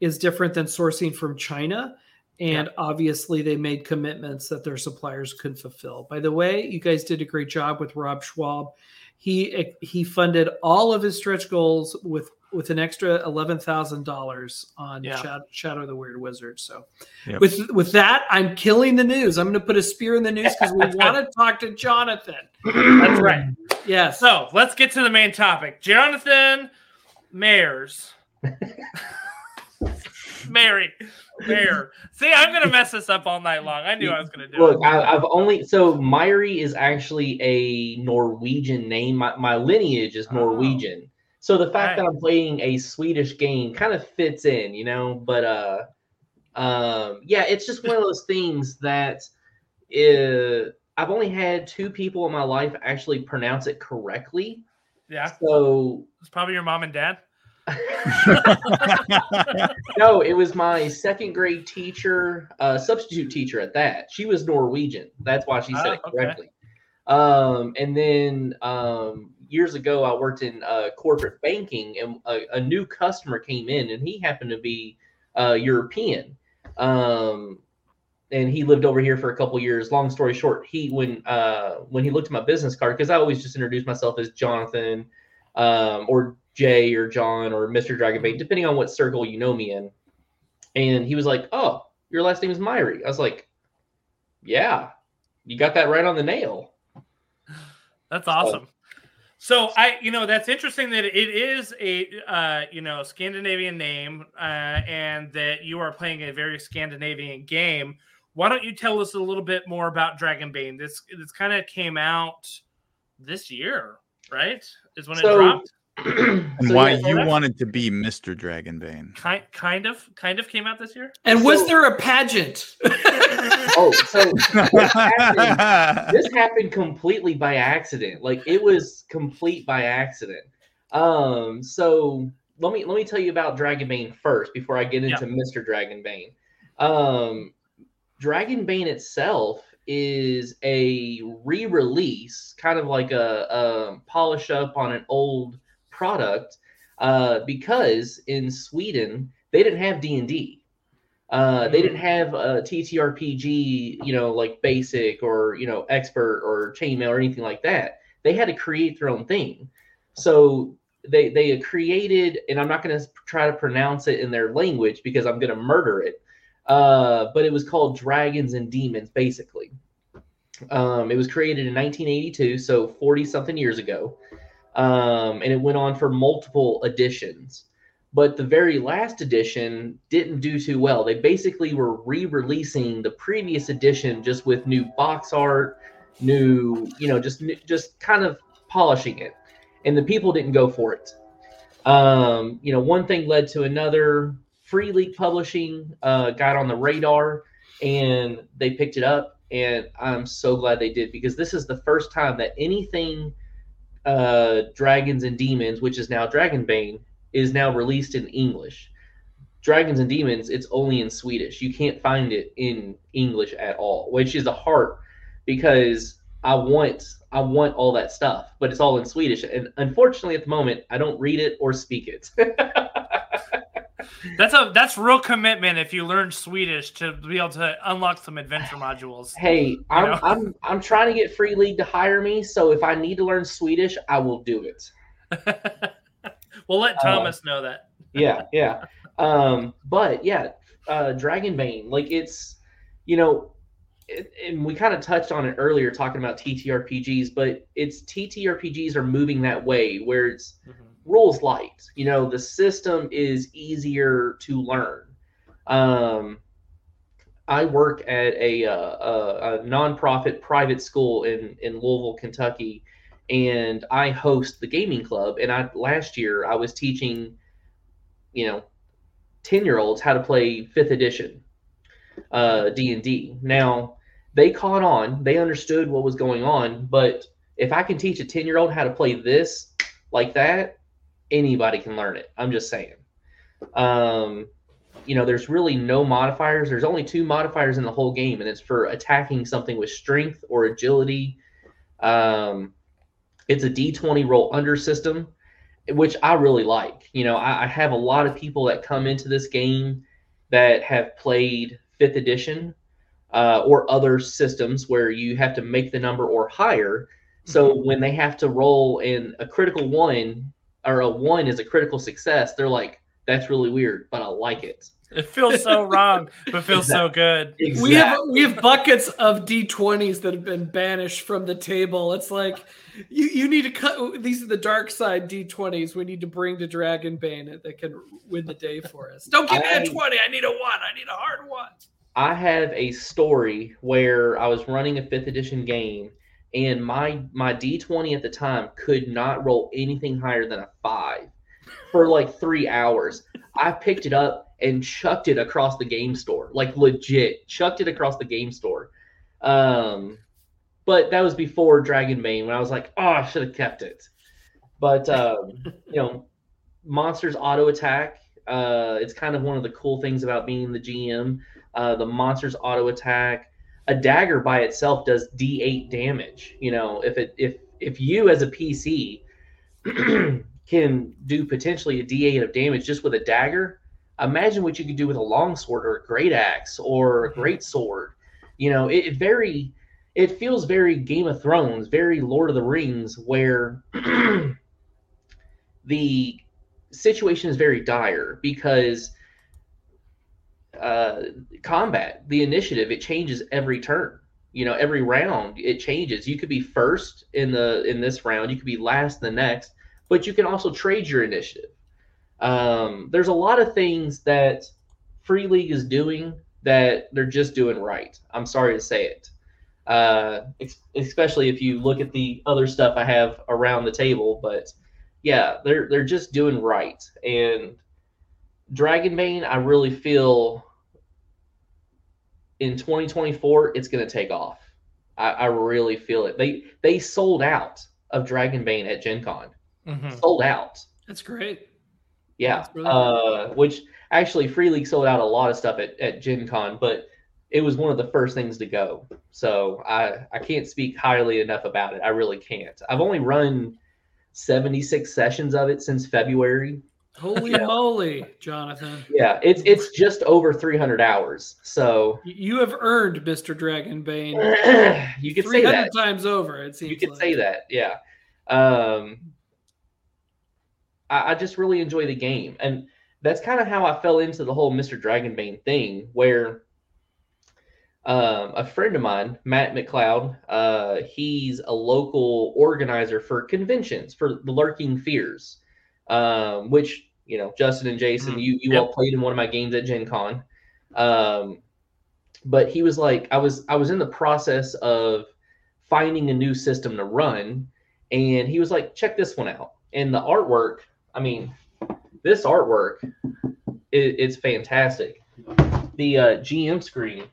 is different than sourcing from China. And yeah. obviously, they made commitments that their suppliers could fulfill. By the way, you guys did a great job with Rob Schwalb. He he funded all of his stretch goals with with an extra eleven thousand dollars on yeah. Shadow, Shadow of the Weird Wizard. So, yep. with with that, I'm killing the news. I'm going to put a spear in the news because we want to talk to Jonathon. That's right. Yes. So let's get to the main topic. Jonathon Mayers. Mary. Mayor. See, I'm gonna mess this up all night long. I knew I was gonna do Look, it. Look, I, have only so Myhre is actually a Norwegian name. My, my lineage is oh. Norwegian. Oh. So the fact right. that I'm playing a Swedish game kind of fits in, you know. But uh, um, yeah, it's just one of those things that uh, I've only had two people in my life actually pronounce it correctly. Yeah. So it's probably your mom and dad. no, it was my second grade teacher, uh, substitute teacher at that. She was Norwegian. That's why she said oh, it correctly. Okay. Um, and then um, years ago, I worked in uh, corporate banking, and a, a, new customer came in, and he happened to be uh, European. Um, and he lived over here for a couple years. Long story short, he when uh, when he looked at my business card, because I always just introduce myself as Jonathon um, or Jay or John or Mr. Dragonbane, depending on what circle you know me in. And he was like, "Oh, your last name is Myhre." I was like, "Yeah, you got that right on the nail." That's awesome. So I, you know, that's interesting that it is a, uh, you know, Scandinavian name, uh, and that you are playing a very Scandinavian game. Why don't you tell us a little bit more about Dragonbane? This this kind of came out this year, right? Is when so, it dropped. And So, why yeah, you wanted to be Mr. Dragonbane. Kind, kind of, kind of came out this year. And was there a pageant? Oh, so happened this happened completely by accident. Like it was complete by accident. Um, so let me let me tell you about Dragonbane first before I get into Mr. Dragonbane. Um, Dragonbane itself is a re-release, kind of like a, a polish up on an old product, uh, because in Sweden they didn't have D and D. Uh, they didn't have a TTRPG, you know, like basic or you know expert or chainmail or anything like that. They had to create their own thing. So they they created, and I'm not going to try to pronounce it in their language because I'm going to murder it. Uh, but it was called Dragons and Demons, basically. Um, it was created in 1982, so 40 something years ago, um, and it went on for multiple editions but the very last edition didn't do too well. They basically were re-releasing the previous edition just with new box art, new, you know, just just kind of polishing it, and the people didn't go for it. Um, you know, one thing led to another. Free League Publishing uh, got on the radar, and they picked it up, and I'm so glad they did because this is the first time that anything uh, Dragons and Demons, which is now Dragonbane, is now released in English. Dragons and Demons, it's only in Swedish. You can't find it in English at all, which is a heart because I want I want all that stuff, but it's all in Swedish. And unfortunately at the moment I don't read it or speak it. That's a that's real commitment if you learn Swedish to be able to unlock some adventure modules. hey, I'm know? I'm I'm trying to get Free League to hire me, so if I need to learn Swedish, I will do it. we'll let Thomas know that. yeah, yeah. Um, but yeah, uh, Dragonbane, like it's, you know, and we kind of touched on it earlier talking about TTRPGs, but it's TTRPGs are moving that way where it's rules light. You know, the system is easier to learn. Um, I work at a, uh, a, a nonprofit private school in in Louisville, Kentucky, and I host the gaming club. And I last year I was teaching, you know, ten year olds how to play fifth edition D and D. Now they caught on, they understood what was going on, but if I can teach a ten year old how to play this like that, anybody can learn it. I'm just saying. Um, you know, there's really no modifiers. There's only two modifiers in the whole game, and it's for attacking something with strength or agility. Um, it's a D20 roll under system, which I really like. You know, I, I have a lot of people that come into this game that have played fifth edition uh, or other systems where you have to make the number or higher. So when they have to roll in a critical one or a one is a critical success, they're like, that's really weird, but I like it. It feels so wrong, but feels so good. We have we have buckets of D20s that have been banished from the table. It's like you, you need to cut these are the dark side D20s we need to bring to Dragonbane that can win the day for us. Don't give me a 20. I need a one. I need a hard one. I have a story where I was running a fifth edition game and my my D20 at the time could not roll anything higher than a five for like three hours. I picked it up and chucked it across the game store, like legit, chucked it across the game store. Um, but that was before Dragonbane when I was like, oh, I should have kept it. But um, you know, monsters auto attack. Uh, it's kind of one of the cool things about being the GM. Uh, the monsters auto attack. A dagger by itself does D8 damage. You know, if it if if you as a PC can do potentially a D8 of damage just with a dagger, imagine what you could do with a longsword or a great axe or a great sword. You know, it, it very it feels very Game of Thrones, very Lord of the Rings, where the situation is very dire because uh, combat, the initiative, it changes every turn. You know, every round it changes. You could be first in the in this round, you could be last the next, but you can also trade your initiative. Um, there's a lot of things that Free League is doing that they're just doing right. I'm sorry to say it. Uh, ex- especially if you look at the other stuff I have around the table, but yeah, they're they're just doing right. And Dragonbane, I really feel in 2024 it's going to take off. I, I, really feel it. They they sold out of Dragonbane at Gen Con. Mm-hmm. Sold out. That's great. Yeah. Uh, which actually Free League sold out a lot of stuff at, at Gen Con, but it was one of the first things to go. So I, I can't speak highly enough about it. I really can't. I've only run 76 sessions of it since February. Holy yeah. moly, Jonathon. Yeah, it's it's just over 300 hours. So you have earned Mr. Dragonbane. you could say that times over, it seems. You could like. say that, yeah. Um I, I just really enjoy the game. And that's kind of how I fell into the whole Mr. Dragonbane thing, where um, a friend of mine, Matt McLeod, uh, he's a local organizer for conventions for the Lurking Fears, um, which you know Justin and Jason, mm-hmm. you you yep. all played in one of my games at Gen Con. Um, but he was like, I was I was in the process of finding a new system to run, and he was like, check this one out. And the artwork, I mean, this artwork, it, it's fantastic. The uh, GM screen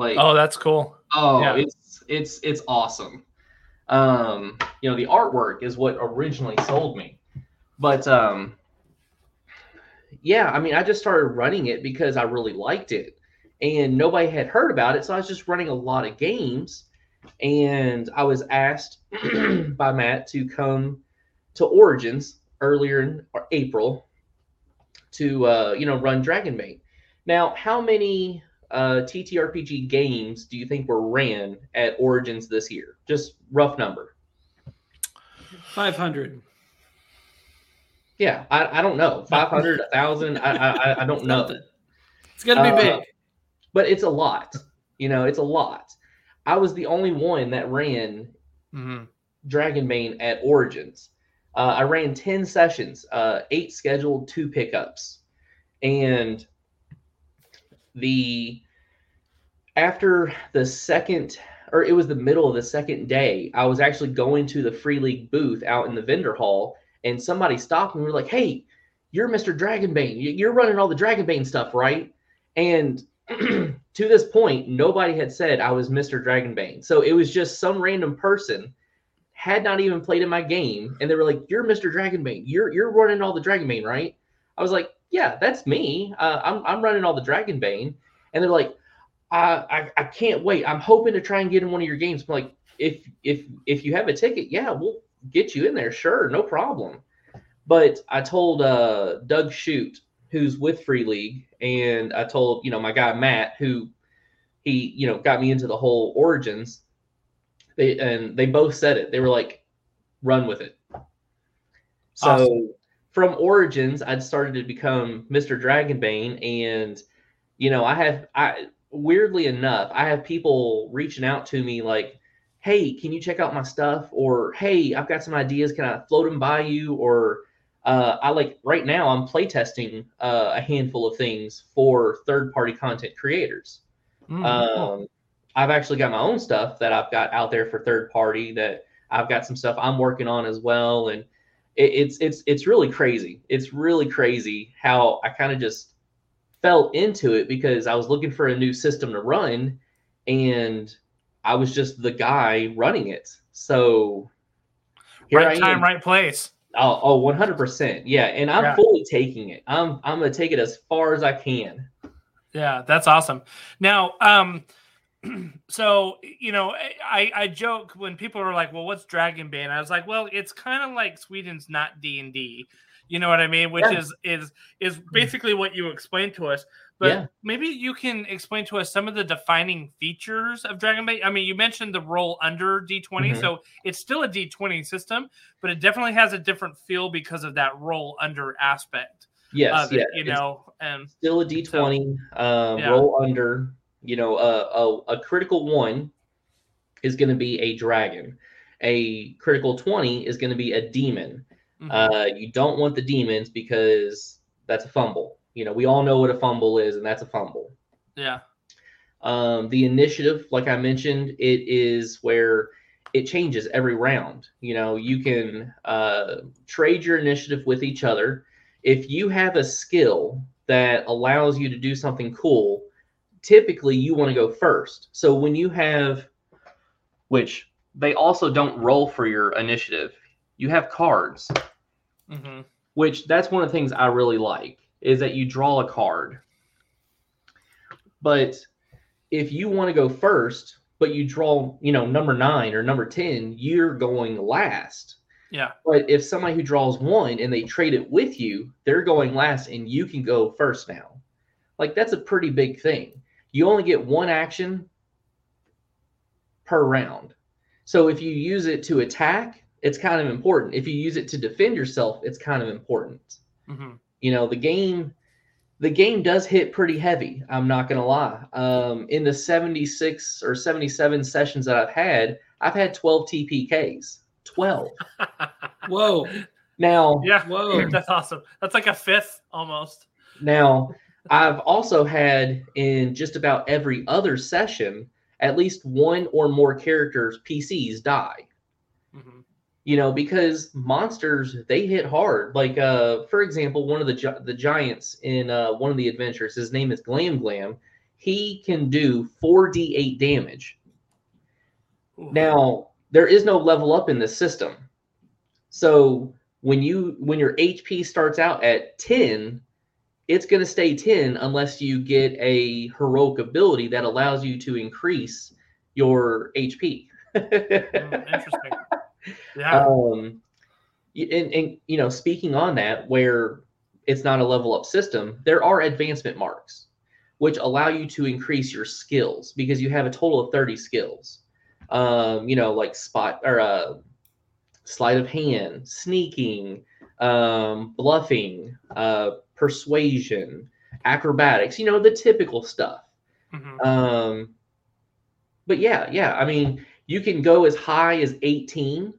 Like oh, that's cool. Oh, yeah. it's it's it's awesome. Um, you know, the artwork is what originally sold me, but um, yeah, I mean, I just started running it because I really liked it, and nobody had heard about it, so I was just running a lot of games, and I was asked by Matt to come to Origins earlier in April to uh, you know run Dragonbane. Now, how many uh, TTRPG games do you think were ran at Origins this year? Just rough number. 500. Yeah, I, I don't know. 500, 1,000, I, I, I don't know. It's going to be uh, big. But it's a lot. You know, it's a lot. I was the only one that ran mm-hmm. Dragonbane at Origins. Uh, I ran 10 sessions, uh, eight scheduled, two pickups. And the after the second or it was the middle of the second day, I was actually going to the Free League booth out in the vendor hall, and somebody stopped me. We were like, "Hey, you're Mr. Dragonbane. You're running all the Dragonbane stuff, right?" And to this point, nobody had said I was Mr. Dragonbane. So it was just some random person had not even played in my game, and they were like, "You're Mr. Dragonbane. You're you're running all the Dragonbane, right?" I was like, yeah, that's me. Uh, I'm I'm running all the Dragonbane, and they're like, I, I I can't wait. I'm hoping to try and get in one of your games. I'm like, if if if you have a ticket, yeah, we'll get you in there. Sure, no problem. But I told uh, Doug Shoot, who's with Free League, and I told you know my guy Matt, who he you know got me into the whole Origins. They and they both said it. They were like, run with it. So awesome from Origins, I'd started to become Mr. Dragonbane, and you know, I have I weirdly enough, I have people reaching out to me like, "Hey, can you check out my stuff?" or "Hey, I've got some ideas. Can I float them by you?" or uh, I like right now I'm playtesting uh, a handful of things for third-party content creators. Mm, um, I've actually got my own stuff that I've got out there for third party that I've got some stuff I'm working on as well, and it, it's it's it's really crazy. It's really crazy how I kind of just fell into it because I was looking for a new system to run, and I was just the guy running it. So right time, right place. Oh, oh, 100%. Yeah, and I'm yeah. fully taking it. I'm I'm going to take it as far as I can. Yeah, that's awesome. Now, um so you know i i joke when people are like well what's Dragon dragonbane i was like well it's kind of like sweden's not d&d you know what i mean which yeah. is is is basically what you explained to us but yeah. maybe you can explain to us some of the defining features of dragonbane i mean you mentioned the roll under d20 mm-hmm. so it's still a d20 system but it definitely has a different feel because of that roll under aspect yes yeah. you know and still a d20 so, um, yeah. roll under you know, a, a, a critical one is going to be a dragon. A critical 20 is going to be a demon. Mm-hmm. Uh, you don't want the demons because that's a fumble. You know, we all know what a fumble is, and that's a fumble. Yeah. Um, the initiative, like I mentioned, it is where it changes every round. You know, you can uh, trade your initiative with each other. If you have a skill that allows you to do something cool, typically you want to go first. So when you have, which they also don't roll for your initiative, you have cards, hmm which that's one of the things I really like is that you draw a card. But if you want to go first, but you draw, you know, number nine or number 10, you're going last. Yeah. But if somebody who draws one and they trade it with you, they're going last and you can go first now. Like that's a pretty big thing. You only get one action per round. So if you use it to attack, it's kind of important. If you use it to defend yourself, it's kind of important. hmm You know, the game the game does hit pretty heavy. I'm not going to lie. Um, in the 76 or 77 sessions that I've had, I've had 12 TPKs. 12. Whoa, Now, Yeah. whoa. That's awesome. That's like a fifth almost. Now, I've also had in just about every other session at least one or more characters PCs die. Hmm You know, because monsters they hit hard. Like uh for example, one of the gi- the giants in uh one of the adventures, his name is Glam Glam. He can do 4d8 damage. Now, there is no level up in this system. So, when you when your HP starts out at 10, it's going to stay 10 unless you get a heroic ability that allows you to increase your HP. Mm, interesting. Yeah. um and, and you know speaking on that where it's not a level up system there are advancement marks which allow you to increase your skills because you have a total of 30 skills um you know like spot or uh sleight of hand sneaking um bluffing uh persuasion acrobatics you know the typical stuff Mhm. um, but yeah, yeah. I mean, you can go as high as 18.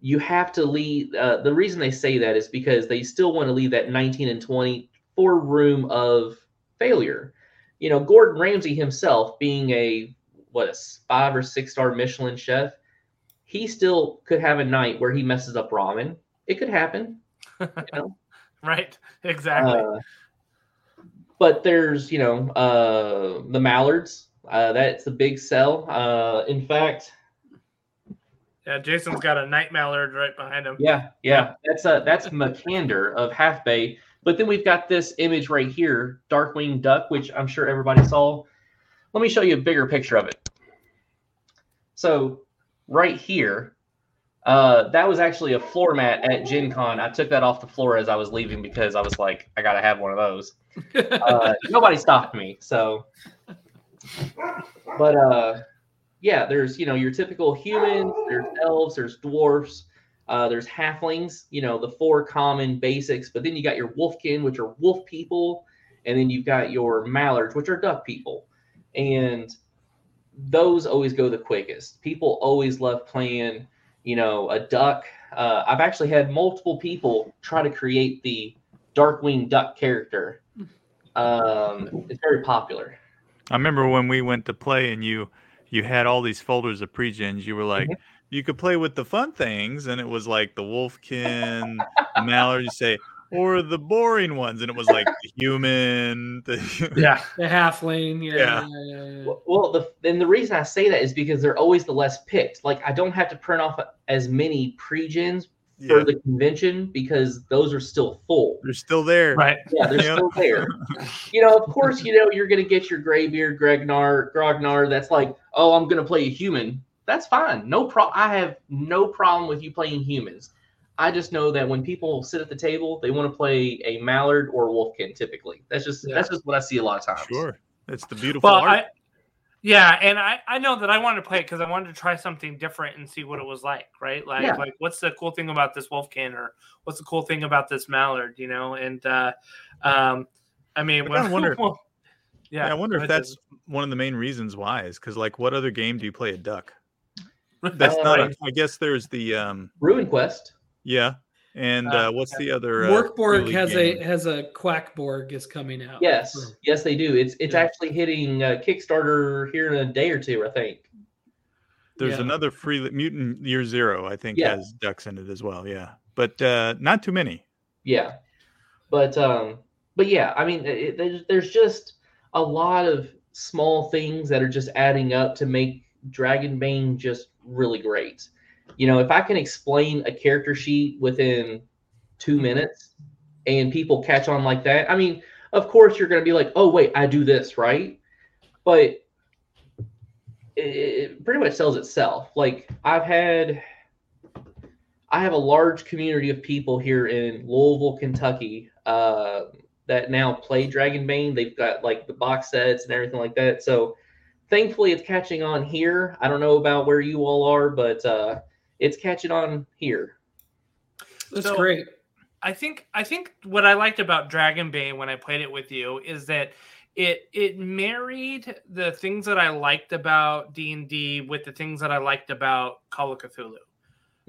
You have to leave. Uh, the reason they say that is because they still want to leave that 19 and 20 for room of failure. You know, Gordon Ramsay himself, being a what a five or six star Michelin chef, he still could have a night where he messes up ramen. It could happen. You know? Right. Exactly. Uh, but there's, you know, uh, the mallards. Uh, that's a big sell. Uh, in fact, yeah. Jason's got a night mallard right behind him. yeah, yeah, that's a that's Makander of Half Bay. But then we've got this image right here, Darkwing Duck, which I'm sure everybody saw. Let me show you a bigger picture of it. So right here, uh, that was actually a floor mat at Gen Con. I took that off the floor as I was leaving because I was like, I gotta have one of those. uh, nobody stopped me. So, but uh, yeah, there's you know your typical humans, there's elves, there's dwarfs, uh, there's halflings. You know the four common basics. But then you got your wolfkin, which are wolf people, and then you've got your mallards, which are duck people, and those always go the quickest. People always love playing, you know, a duck. Uh, I've actually had multiple people try to create the Darkwing Duck character. Um, it's very popular. I remember when we went to play and you you had all these folders of pre-gens. You were like, mm-hmm. you could play with the fun things, and it was like the Wolfkin, the Mallard. You say, or the boring ones, and it was like the human. The, Yeah. the half lane. Yeah. Yeah. yeah, yeah, yeah. Well- Well, the and the reason I say that is because they're always the less picked. Like I don't have to print off as many pre-gens for the convention because those are still full. they're still there. Right. Yeah, they're Yeah. still there. You know, of course, you know you're gonna get your graybeard, Gregnar, Grognar. That's like, oh, I'm gonna play a human. That's fine. No pro. I have no problem with you playing humans. I just know that when people sit at the table, they want to play a mallard or a wolfkin. Typically, that's just Yeah. that's just what I see a lot of times. Sure, it's the beautiful Well, art. I, yeah, and I, I know that I wanted to play it because I wanted to try something different and see what it was like, right? Like, Yeah. like what's the cool thing about this wolfkin, or what's the cool thing about this mallard, you know? And uh, um, I mean, I when, wonder- well, yeah, yeah, I wonder if ahead, that's one of the main reasons why is because like what other game do you play a duck? That's Uh, not. right. A, I guess there's the um. RuneQuest. Yeah, And Uh, uh, what's the other? Uh, Morkborg League has game? a has a Quackborg is coming out. Yes, for- yes, they do. It's it's Yeah. actually hitting uh, Kickstarter here in a day or two, I think. There's Yeah. another free mutant year zero. I think Yeah. has ducks in it as well. Yeah, but uh, not too many. Yeah, but um, but yeah, I mean, it, there's there's just a lot of small things that are just adding up to make Dragonbane just really great. You know, if I can explain a character sheet within two minutes and people catch on like that, I mean, of course you're going to be like, oh wait, I do this right, but it, it pretty much sells itself. Like I've had I have a large community of people here in Louisville, Kentucky, uh, that now play Dragonbane. They've got like the box sets and everything like that. So thankfully, it's catching on here. I don't know about where you all are, but uh, it's catching on here. That's So- great. I think I think what I liked about Dragon Dragonbane when I played it with you is that it it married the things that I liked about D and D with the things that I liked about Call of Cthulhu.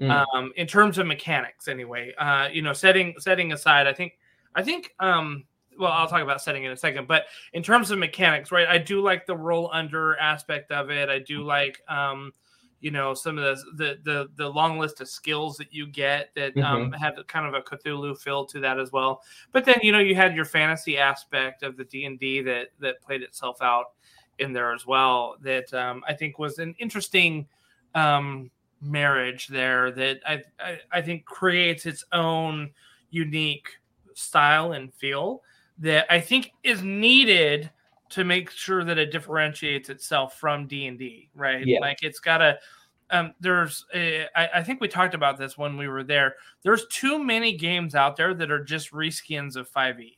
Mm. Um, in terms of mechanics, anyway. Uh, you know, setting setting aside, I think I think um, well, I'll talk about setting in a second, but in terms of mechanics, right? I do like the roll under aspect of it. I do like um, you know some of the the the, the long list of skills that you get that um, had kind of a Cthulhu feel to that as well. But then you know you had your fantasy aspect of the D and D that that played itself out in there as well. That um, I think was an interesting um, marriage there that I, I I think creates its own unique style and feel that I think is needed to make sure that it differentiates itself from D and D, right? Yeah. Like it's got to. Um, there's, a, I, I think we talked about this when we were there. There's too many games out there that are just reskins of 5e,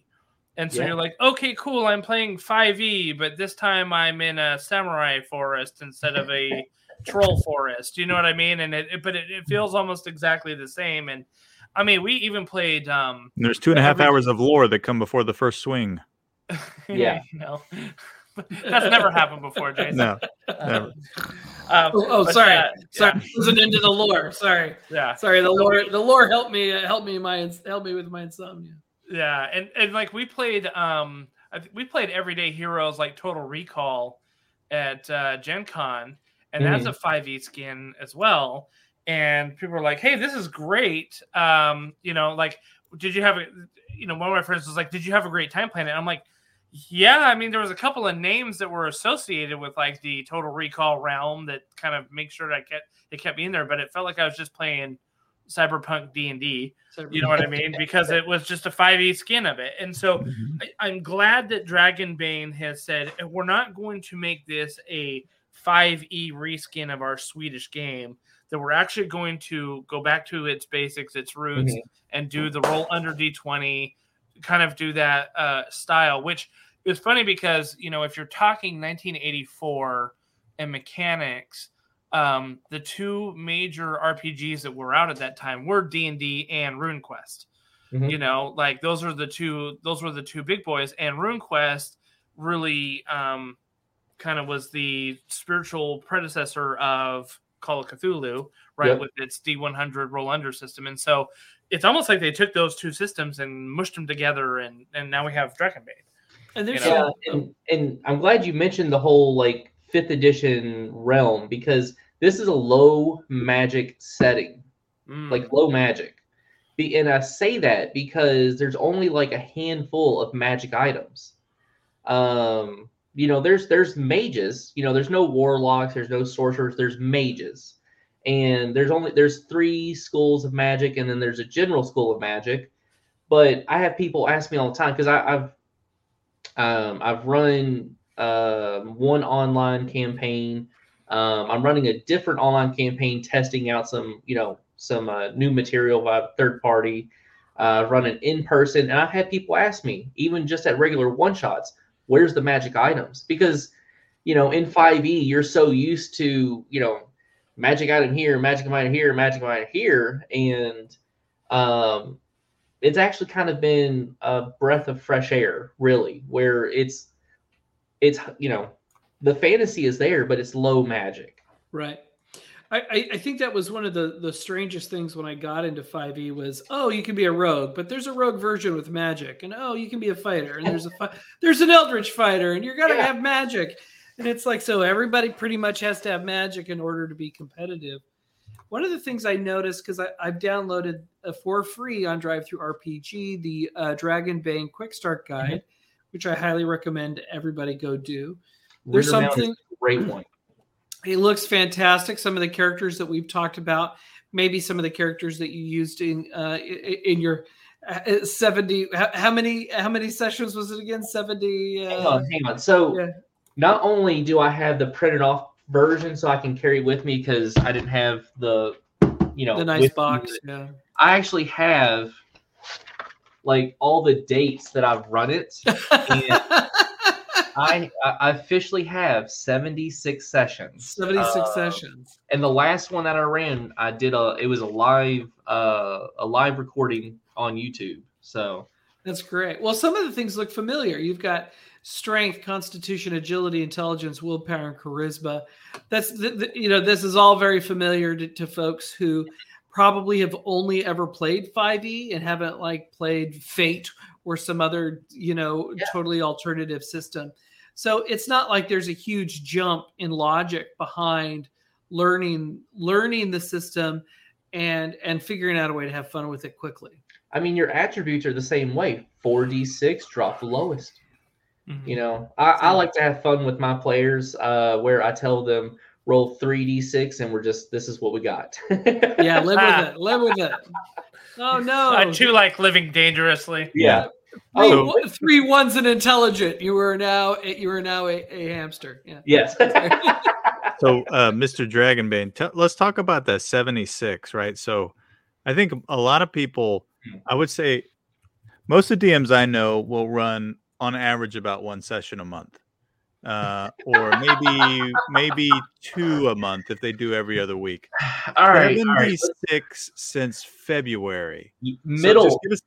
and so Yeah. you're like, okay, cool, I'm playing 5e, but this time I'm in a samurai forest instead of a troll forest. You know what I mean? And it, it but it, it feels almost exactly the same. And I mean, we even played. um And there's two and a half Every- hours of lore that come before the first swing. Yeah. you know, that's never happened before, Jason. No, never. Um, Oh, oh, sorry, uh, sorry. yeah, It wasn't into the lore. Sorry, yeah, sorry. The lore, the lore helped me. Uh, helped me my help me with my insomnia. yeah, and and like we played, um, we played Everyday Heroes like Total Recall at uh, Gen Con, and that's a 5e skin as well. And people were like, "Hey, this is great." Um, you know, like, did you have a, you know, one of my friends was like, "Did you have a great time playing it?" I'm like, "Yeah." I mean, there was a couple of names that were associated with like the Total Recall realm that kind of make sure that I kept it kept me in there, but it felt like I was just playing Cyberpunk D and D. You know what I mean? Because it was just a 5e skin of it. And so I, I'm glad that Dragonbane has said we're not going to make this a 5e reskin of our Swedish game. That we're actually going to go back to its basics, its roots, Mhm. and do the roll under d20, kind of do that uh, style. Which is funny because you know if you're talking 1984 and mechanics, um, the two major RPGs that were out at that time were D and D and RuneQuest Mhm. you know like those are the two those were the two big boys and runequest really um kind of was the spiritual predecessor of call of cthulhu right Yep. with its d100 roll under system and so it's almost like they took those two systems and mushed them together and and now we have dragonbane And there's You know, Yeah, and, and I'm glad you mentioned the whole like fifth edition realm because this is a low magic setting, Mm, like low magic. Be, and I say that because there's only like a handful of magic items. Um, you know, there's there's mages. You know, there's no warlocks, there's no sorcerers, there's mages, and there's only there's three schools of magic, and then there's a general school of magic. But I have people ask me all the time because I've um, I've run um one online campaign. Um, I'm running a different online campaign, testing out some, you know, some uh, new material by third party. Uh, running in person, and I've had people ask me, even just at regular one shots, where's the magic items? Because, you know, in 5e, you're so used to, you know, magic item here, magic item here, magic item here, and um, it's actually kind of been a breath of fresh air, really, where it's it's you know the fantasy is there, but it's low magic. Right. I, I think that was one of the the strangest things when I got into 5e was oh you can be a rogue but there's a rogue version with magic and oh you can be a fighter and there's a fi- there's an eldritch fighter and you're gonna Yeah. have magic and it's like so everybody pretty much has to have magic in order to be competitive. One of the things I noticed because I've downloaded uh, for free on DriveThruRPG the uh, Dragonbane Quick Start Guide, which I highly recommend everybody go do. There's something great one. it looks fantastic. Some of the characters that we've talked about, maybe some of the characters that you used in uh, in your uh, seventy. How, how many how many sessions was it again? Seventy. Hang Uh, on, hang on. So yeah. Not only do I have the printed off version so I can carry with me because I didn't have the, you know, the nice with me, box. Yeah. I actually have like all the dates that I've run it. I, I I officially have 76 sessions. Seventy six Uh, sessions. And the last one that I ran, I did a it was a live uh a live recording on YouTube. So That's great. Well, some of the things look familiar. You've got strength, constitution, agility, intelligence, willpower, and charisma. That's the, the, you know this is all very familiar to, to folks who probably have only ever played 5e and haven't like played Fate or some other you know Yeah. totally alternative system. So it's not like there's a huge jump in logic behind learning learning the system and and figuring out a way to have fun with it quickly. I mean your attributes are the same way. 4d6 drop the lowest. Mm-hmm. You know, I, I like to have fun with my players uh, where I tell them roll 3d6 and we're just, this is what we got. Yeah, live with it. Live with it. Oh no! I too like living dangerously. Yeah. Three, Oh, one- three ones and intelligent. You are now you are now a, a hamster. Yeah. yes. So, uh, Mr. Dragonbane, t- let's talk about that 76, right? So, I think a lot of people, I would say, most of the DMs I know will run on average about one session a month, uh, or maybe maybe two a month if they do every other week. all right. All right. 76 since February. Middle. just give us,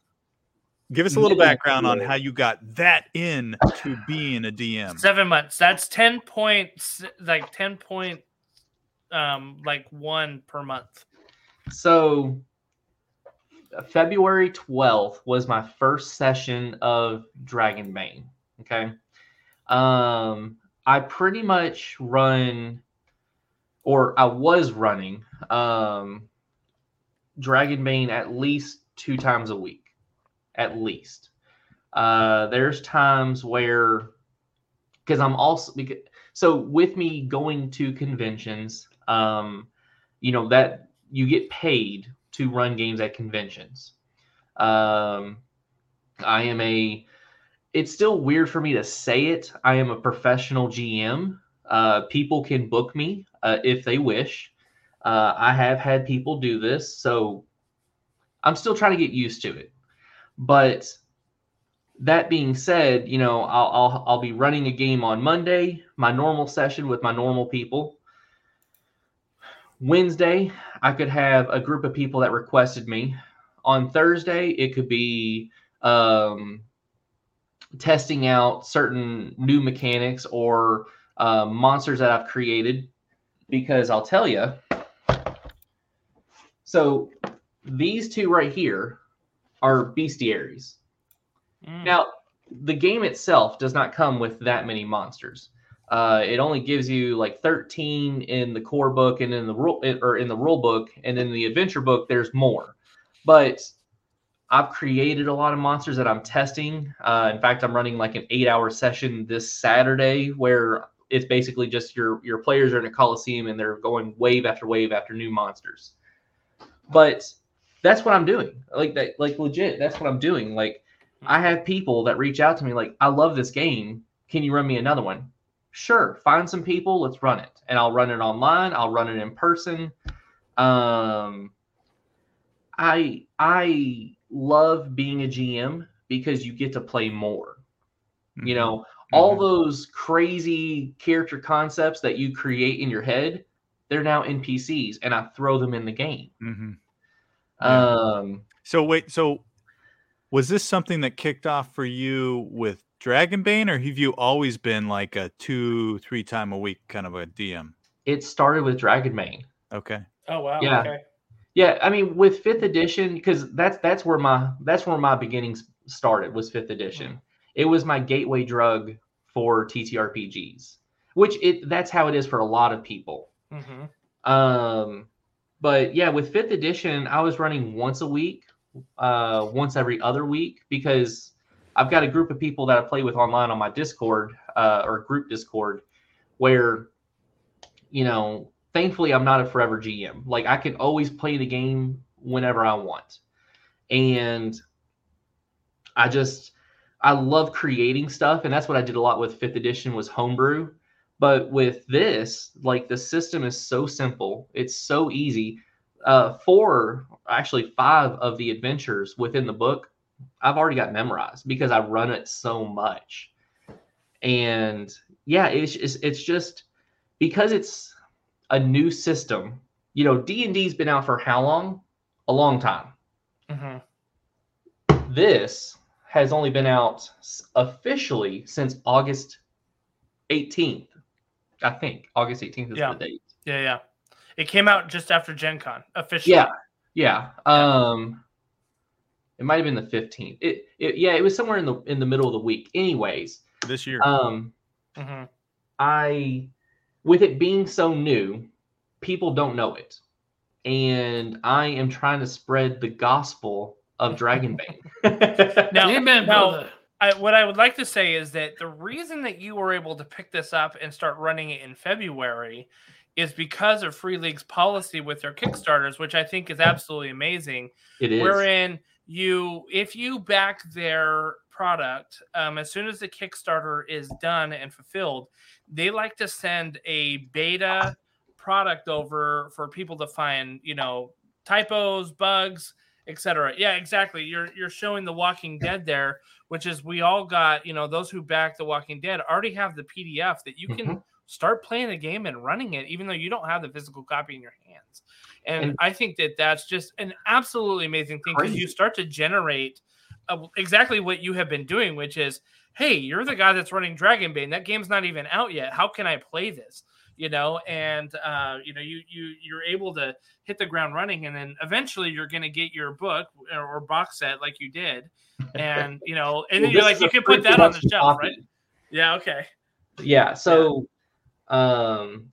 give us a little Middle background on how you got that in to being a DM. Seven months. That's ten points. Like ten point. Um, like one per month. So February 12th was my first session of Dragonbane. Okay. Um, I pretty much run, or I was running, um, Dragonbane at least two times a week. At least. Uh, there's times where, because I'm also, because, so with me going to conventions, um, you know, that you get paid to run games at conventions. Um, I am a. It's still weird for me to say it. I am a professional GM. Uh, people can book me uh, if they wish. Uh, I have had people do this, so I'm still trying to get used to it. But that being said, you know, I'll, I'll I'll be running a game on Monday, my normal session with my normal people. Wednesday, I could have a group of people that requested me. On Thursday, it could be um, testing out certain new mechanics or uh, monsters that I've created. Because I'll tell you, so these two right here are bestiaries. Mm. Now, the game itself does not come with that many monsters. Uh, it only gives you like 13 in the core book and in the rule or in the rule book, and in the adventure book, there's more. But I've created a lot of monsters that I'm testing. Uh, in fact, I'm running like an eight-hour session this Saturday where it's basically just your your players are in a coliseum and they're going wave after wave after new monsters. But that's what I'm doing. Like that, like legit. That's what I'm doing. Like I have people that reach out to me like, I love this game. Can you run me another one? Sure. Find some people. Let's run it. And I'll run it online. I'll run it in person. Um, I I love being a GM because you get to play more. Mm-hmm. You know, all those crazy character concepts that you create in your head, they're now NPCs, and I throw them in the game. Mhm. Yeah. Um, So wait, so was this something that kicked off for you with Dragonbane, or have you always been like a two, three time a week kind of a DM? it started with Dragonbane. Okay. Oh wow. Yeah. Okay. Yeah, I mean with fifth edition, because that's that's where my that's where my beginnings started was fifth edition. It was my gateway drug for TTRPGs, which it that's how it is for a lot of people. hmm Um, but yeah, with fifth edition, I was running once a week, uh, once every other week because I've got a group of people that I play with online on my Discord uh, or group Discord, where you know, thankfully I'm not a forever GM. Like I can always play the game whenever I want, and I just I love creating stuff, and that's what I did a lot with fifth edition was homebrew. But with this, like the system is so simple, it's so easy. Uh, four, actually five of the adventures within the book, I've already got memorized because I run it so much. And yeah, it's it's, it's just because it's a new system. You know, D and D's been out for how long? A long time hmm this has only been out officially since August 18th. I think August 18th is Yeah. the date. Yeah, yeah. It came out just after Gen Con officially. Yeah. Yeah. Um it might have been the 15th. It, it yeah, it was somewhere in the in the middle of the week. Anyways, This year. um hmm I with it being so new, people don't know it. And I am trying to spread the gospel of Dragonbane. Now, Amen, now. I, what I would like to say is that the reason that you were able to pick this up and start running it in February is because of Free League's policy with their Kickstarters, which I think is absolutely amazing. it is. Wherein you, if you back their product, um, as soon as the Kickstarter is done and fulfilled, they like to send a beta product over for people to find, you know, typos, bugs, etc. Yeah, exactly. You're you're showing The Walking Dead there, which is we all got, you know, those who back The Walking Dead already have the PDF that you can start playing the game and running it, even though you don't have the physical copy in your hands. And, And- I think that that's just an absolutely amazing thing because you start to generate uh, exactly what you have been doing, which is, hey, you're the guy that's running Dragonbane. That game's not even out yet. How can I play this? You know, and uh, you know, you you you're able to hit the ground running, and then eventually you're going to get your book or, or box set like you did, and you know, and then Well, you're like, you can put that on the shelf, copy. right? Yeah. Okay. Yeah. So, um,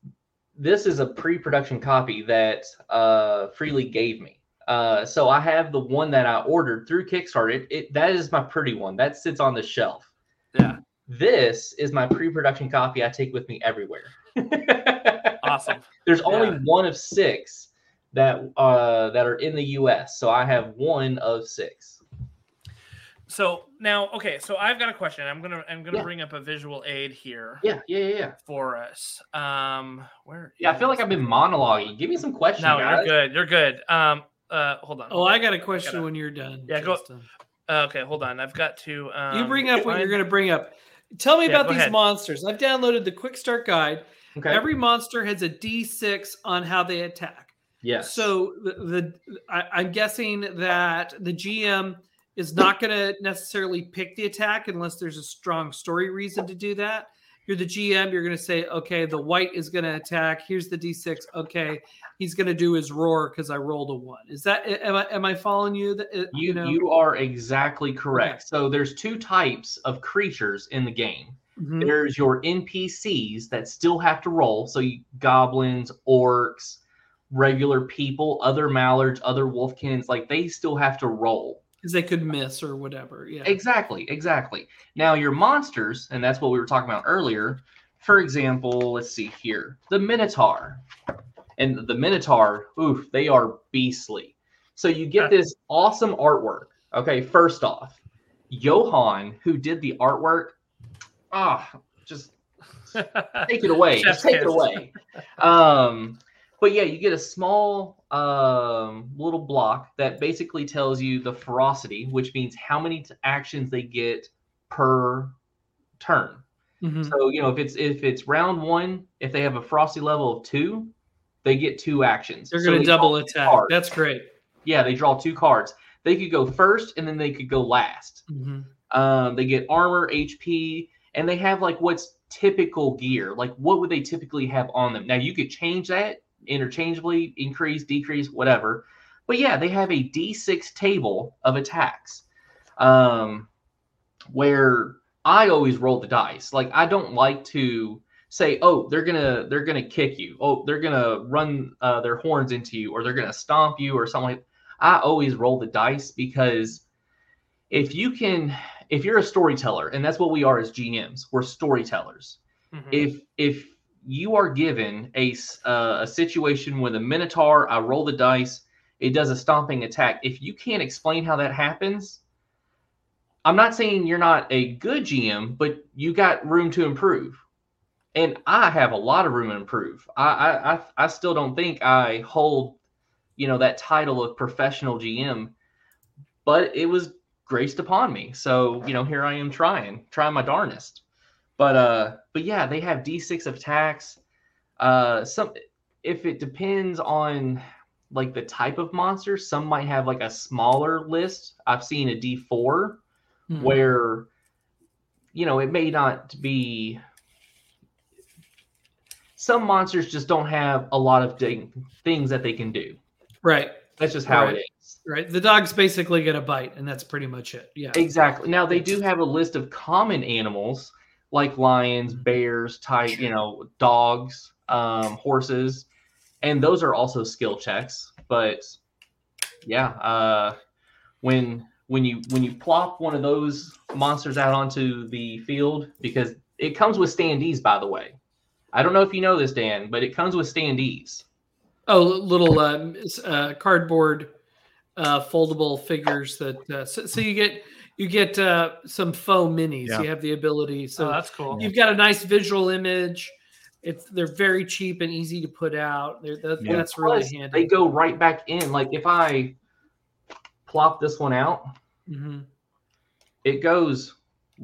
this is a pre-production copy that uh, Free League gave me. Uh, so I have the one that I ordered through Kickstarter. It, it that is my pretty one that sits on the shelf. Yeah. This is my pre-production copy I take with me everywhere. Awesome. There's only Yeah. one of six that uh, that are in the U.S. So I have one of six. So now, okay, so I've got a question. I'm gonna I'm gonna Yeah. bring up a visual aid here Yeah, yeah, yeah, yeah. for us. Um, where? Yeah, I feel like I've been monologuing. Give me some questions, No, guys. you're good. You're good. Um, uh, hold on. Oh, I got a question Gotta- when you're done. Yeah, go- Uh, okay, hold on. I've got to. Um, you bring up what you're going to bring up. Tell me Yeah, about these ahead. monsters. I've downloaded the quick start guide. Okay. Every monster has a D6 on how they attack. yes. So the, the I, I'm guessing that the GM is not going to necessarily pick the attack unless there's a strong story reason to do that. You're the GM. You're going to say, okay, the white is going to attack. Here's the D6. Okay, he's going to do his roar because I rolled a one. Is that am I am I following you? That uh, You, know. you are exactly correct. So there's two types of creatures in the game. Mhm. There's your NPCs that still have to roll. So you, goblins, orcs, regular people, other mallards, other wolfkins, like they still have to roll. Because they could miss or whatever. Yeah. Exactly, exactly. Now your monsters, and that's what we were talking about earlier. For example, let's see here, the Minotaur, and the Minotaur, oof, they are beastly. So you get this awesome artwork. Okay, first off, Johan, who did the artwork, ah, just take it away. Just take it away. Um, but yeah, you get a small um, little block that basically tells you the ferocity, which means how many t- actions they get per turn. Mhm. So you know if it's if it's round one, if they have a ferocity level of two, they get two actions. They're going to they double attack. That's great. yeah, they draw two cards. They could go first, and then they could go last. Mhm. Um, they get armor, HP, and they have like what's typical gear. Like what would they typically have on them? Now you could change that interchangeably, increase, decrease, whatever. But yeah, they have a D6 table of attacks. Um, where I always roll the dice. Like I don't like to say, "Oh, they're gonna they're gonna kick you. Oh, they're gonna run uh, their horns into you, or they're gonna stomp you, or something." like I always roll the dice because if you can, if you're a storyteller, and that's what we are as GMs, we're storytellers. Mhm. If if you are given a uh, a situation with a minotaur, I roll the dice, it does a stomping attack. If you can't explain how that happens, I'm not saying you're not a good GM, but you got room to improve. And I have a lot of room to improve. I I I, I still don't think I hold, you know, that title of professional GM, but it was graced upon me. So, you know, here I am trying, trying my darnest. But uh but yeah, they have D6 attacks. Uh some if it depends on like the type of monster, some might have like a smaller list. I've seen a D4 Mhm. where you know it may not be some monsters just don't have a lot of thing, things that they can do right, that's just how Right. it is right. The dog's basically get a bite, and that's pretty much it. Yeah. exactly now they do have a list of common animals like lions Mm-hmm. bears type you know dogs um, horses and those are also skill checks but yeah uh, when when you when you plop one of those monsters out onto the field because it comes with standees by the way i don't know if you know this dan but it comes with standees Oh, little uh, uh, cardboard uh, foldable figures that. Uh, so, so you get you get uh, some faux minis. Yeah. You have the ability. oh, So that's cool. you've got a nice visual image. It's they're very cheap and easy to put out. They're, that, Yeah. That's really Plus, handy. they go right back in like if i plop this one out Mhm. it goes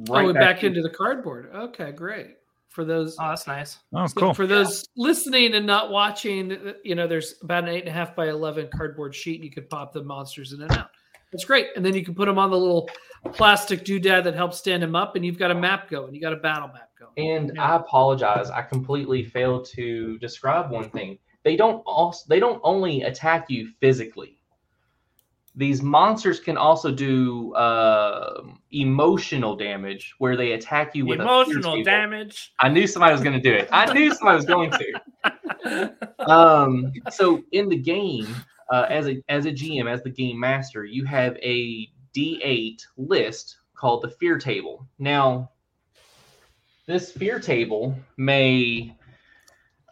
right oh, back, back, in. into the cardboard. Okay, great. For those Oh, that's nice. Oh, so cool. for those listening and not watching, uh, you know, there's about an eight and a half by eleven cardboard sheet. You could pop the monsters in and out. That's great. And then you can put them on the little plastic doodad that helps stand them up, and you've got a map going. You got a battle map going. And Yeah. I apologize. I completely failed to describe one thing. They don't also they don't only attack you physically. These monsters can also do uh, emotional damage, where they attack you with Emotional damage. I knew somebody was going to do it. I knew somebody was going to. Um, so in the game, uh, as a as a GM, as the game master, you have a D8 list called the fear table. Now, this fear table may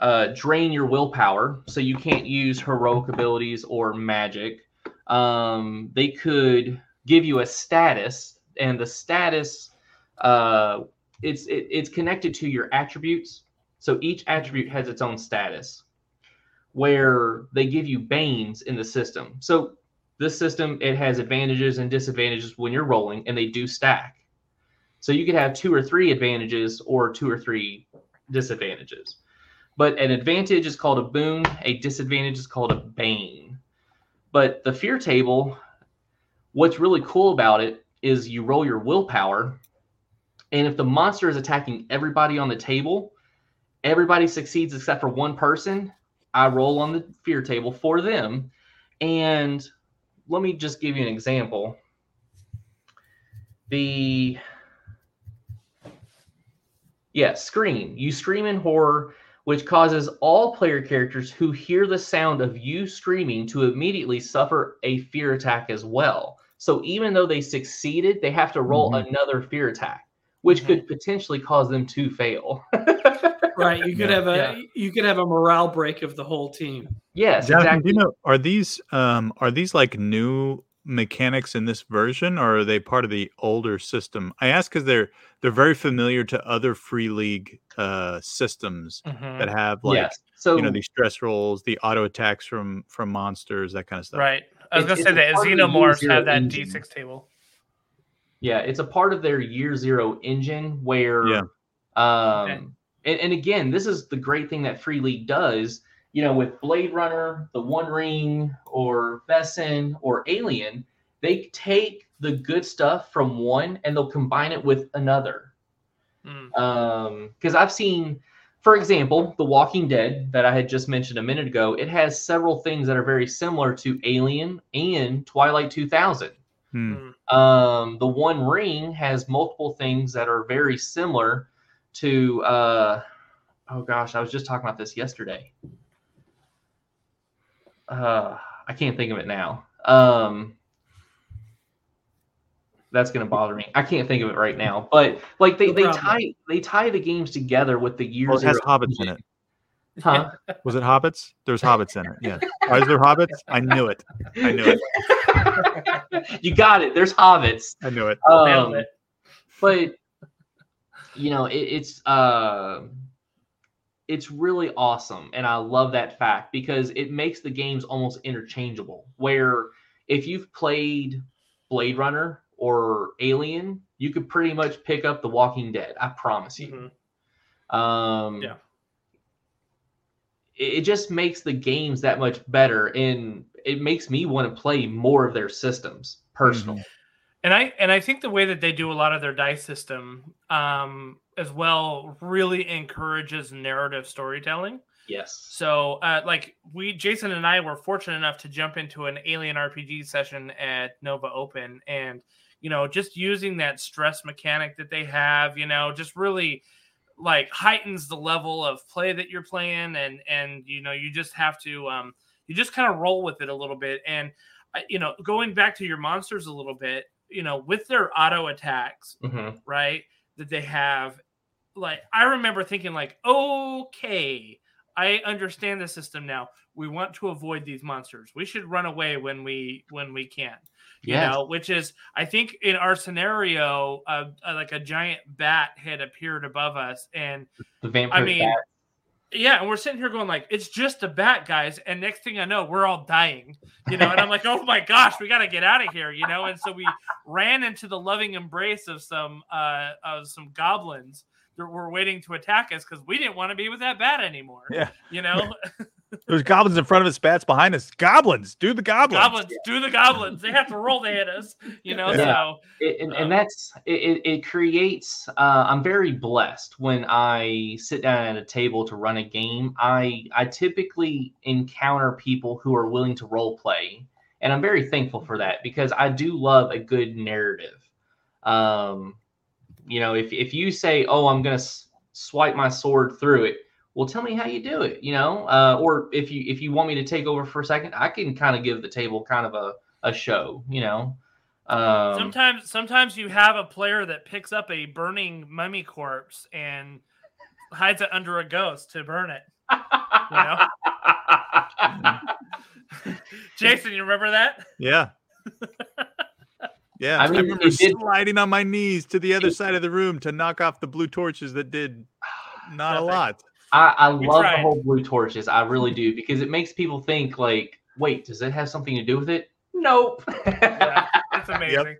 uh, drain your willpower, so you can't use heroic abilities or magic. Um, they could give you a status, and the status uh, it's it, it's connected to your attributes. So each attribute has its own status, where they give you banes in the system. So this system it has advantages and disadvantages when you're rolling, and they do stack. So you could have two or three advantages or two or three disadvantages. But an advantage is called a boon, a disadvantage is called a bane. But the fear table, what's really cool about it is you roll your willpower, and if the monster is attacking everybody on the table, everybody succeeds except for one person. I roll on the fear table for them. And let me just give you an example. The yeah, scream. You scream in horror, which causes all player characters who hear the sound of you screaming to immediately suffer a fear attack as well. So even though they succeeded, they have to roll Mhm. another fear attack, which Mhm. could potentially cause them to fail. Right. You could Yeah. have a Yeah. you could have a morale break of the whole team. yes, Jonathan, exactly. you know are these um are these like new mechanics in this version or are they part of the older system? I ask because they're they're very familiar to other free league uh systems Mhm. that have like yes. So you know these stress rolls, the auto attacks from from monsters, that kind of stuff. Right. I was It's- gonna say a that part of xenomorphs have that engine. D6 table. Yeah, it's a part of their year zero engine where Yeah. um Okay. and, and again, this is the great thing that Free League does, you know, with Blade Runner, the One Ring, or Vaesen or Alien, they take the good stuff from one and they'll combine it with another. Mm. Um, because I've seen for example, The Walking Dead that I had just mentioned a minute ago, it has several things that are very similar to Alien and Twilight 2000. Hmm. Mm. Um, the One Ring has multiple things that are very similar to. Uh, oh gosh, I was just talking about this yesterday. Uh, I can't think of it now. Um, that's gonna bother me. I can't think of it right now. But like they, No they tie they tie the games together with the years. Well, it has hobbits in it. Huh? Was it hobbits? There's hobbits in it. Yeah. Why is there hobbits? I knew it. I knew it. you got it. There's hobbits. I knew it. Um, it. but you know it, it's uh it's really awesome and i love that fact because it makes the games almost interchangeable where if you've played blade runner or alien you could pretty much pick up the walking dead i promise you Mhm. um Yeah. it, it just makes the games that much better and it makes me want to play more of their systems personally And I and I think the way that they do a lot of their dice system um, as well really encourages narrative storytelling. yes. So, uh, like we, Jason and I were fortunate enough to jump into an Alien RPG session at Nova Open, and you know, just using that stress mechanic that they have, you know, just really like heightens the level of play that you're playing, and and you know, you just have to, um, you just kind of roll with it a little bit, and uh, you know, going back to your monsters a little bit, you know, with their auto attacks, Mhm. right that they have like i remember thinking like okay i understand the system now. We want to avoid these monsters. We should run away when we when we can. You know which is i think in our scenario uh, uh, like a giant bat had appeared above us and the vampire i mean bat. Yeah and we're sitting here going like it's just a bat guys and next thing i know we're all dying you know? And i'm like oh my gosh we got to get out of here you know? And so we ran into the loving embrace of some uh of some goblins that were waiting to attack us because we didn't want to be with that bat anymore Yeah. you know There's goblins in front of us, bats behind us. Goblins, do the goblins. goblins do the goblins they have to roll to hit us you know Yeah. so it, and, Um, and that's it, it, it creates uh, i'm very blessed when i sit down at a table to run a game i i typically encounter people who are willing to role play and i'm very thankful for that because i do love a good narrative um you know if, if you say oh i'm gonna s- swipe my sword through it well tell me how you do it you know uh, or if you if you want me to take over for a second i can kind of give the table kind of a, a show you know um, sometimes sometimes you have a player that picks up a burning mummy corpse and hides it under a ghost to burn it you know jason you remember that Yeah. Yeah. I I, remember it did- sliding on my knees to the other side of the room to knock off the blue torches that did not a lot. I, I love tried. the whole blue torches. I really do because it makes people think like, wait, does it have something to do with it? Nope. yeah, it's amazing.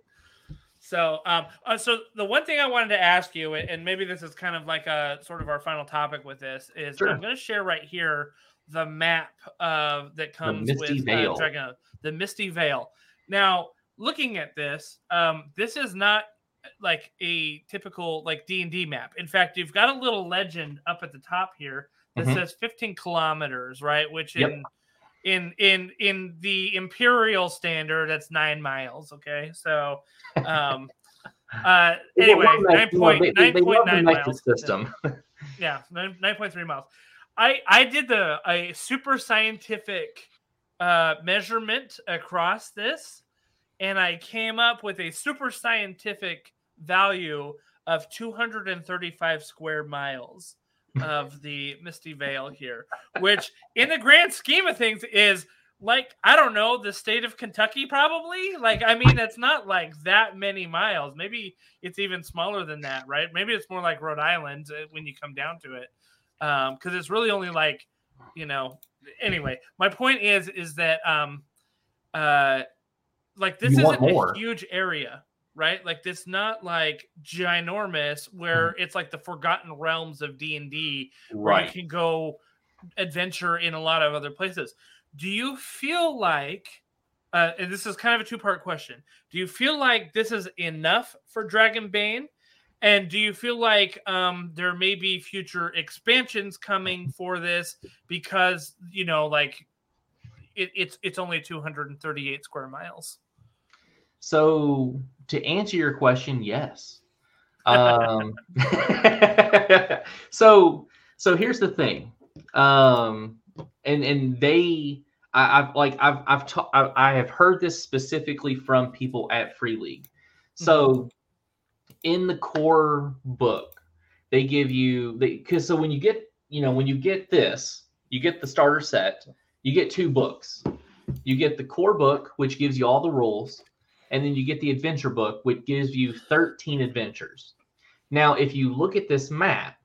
So, um, uh, so the one thing I wanted to ask you, and maybe this is kind of like a sort of our final topic with this, is Sure. I'm going to share right here the map uh, that comes Misty with Vale. Uh, Dragon, the Misty Vale. Now, looking at this, um, this is not like a typical like D and D map. In fact, you've got a little legend up at the top here that Mhm. says 15 kilometers, right? Which Yep. in in in in the imperial standard that's nine miles okay so um uh anyway nine point nine point nine miles system. yeah nine, 9.3 miles i i did the a super scientific uh measurement across this and i came up with a super scientific value of 235 square miles of the misty vale here which in the grand scheme of things is like i don't know the state of kentucky probably? Like i mean it's not like that many miles. Maybe it's even smaller than that right? Maybe it's more like rhode island uh, when you come down to it. Um because it's really only like you know anyway my point is is that um uh like this You isn't a huge area right like this not like ginormous where Mm-hmm. it's like the forgotten realms of d&d where you can go adventure in a lot of other places. Do you feel like, uh, and this is kind of a two part question, do you feel like this is enough for Dragonbane? And do you feel like um, there may be future expansions coming for this because you know, like it, it's it's only 238 square miles? So to answer your question, yes. Um, so so here's the thing, um, and and they, I, I've like I've I've ta- I, I have heard this specifically from people at Free League. So in the core book, they give you they because so when you get you know when you get this, you get the starter set, you get two books. You get the core book, which gives you all the rules, and then you get the adventure book, which gives you 13 adventures. Now, if you look at this map,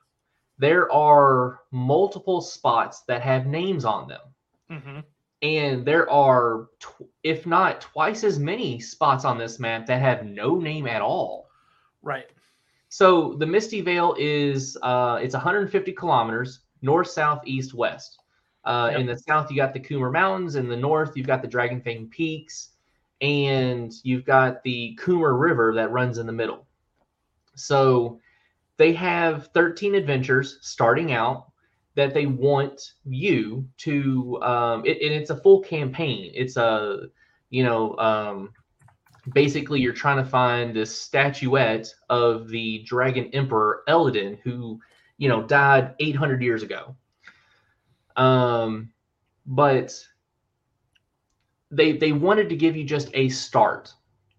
there are multiple spots that have names on them. Mm-hmm. And there are, tw- if not twice as many spots on this map that have no name at all. Right. So the Misty Vale is uh, it's 150 kilometers north, south, east, west. Uh, Yep. In the south, you got the Coomer Mountains. In the north, you've got the Dragon Fang Peaks, and you've got the Coomer River that runs in the middle. So they have 13 adventures starting out that they want you to. Um, it, and it's a full campaign. It's a you know um, basically you're trying to find this statuette of the dragon emperor Eldin, who you know died 800 years ago. Um, but they they wanted to give you just a start.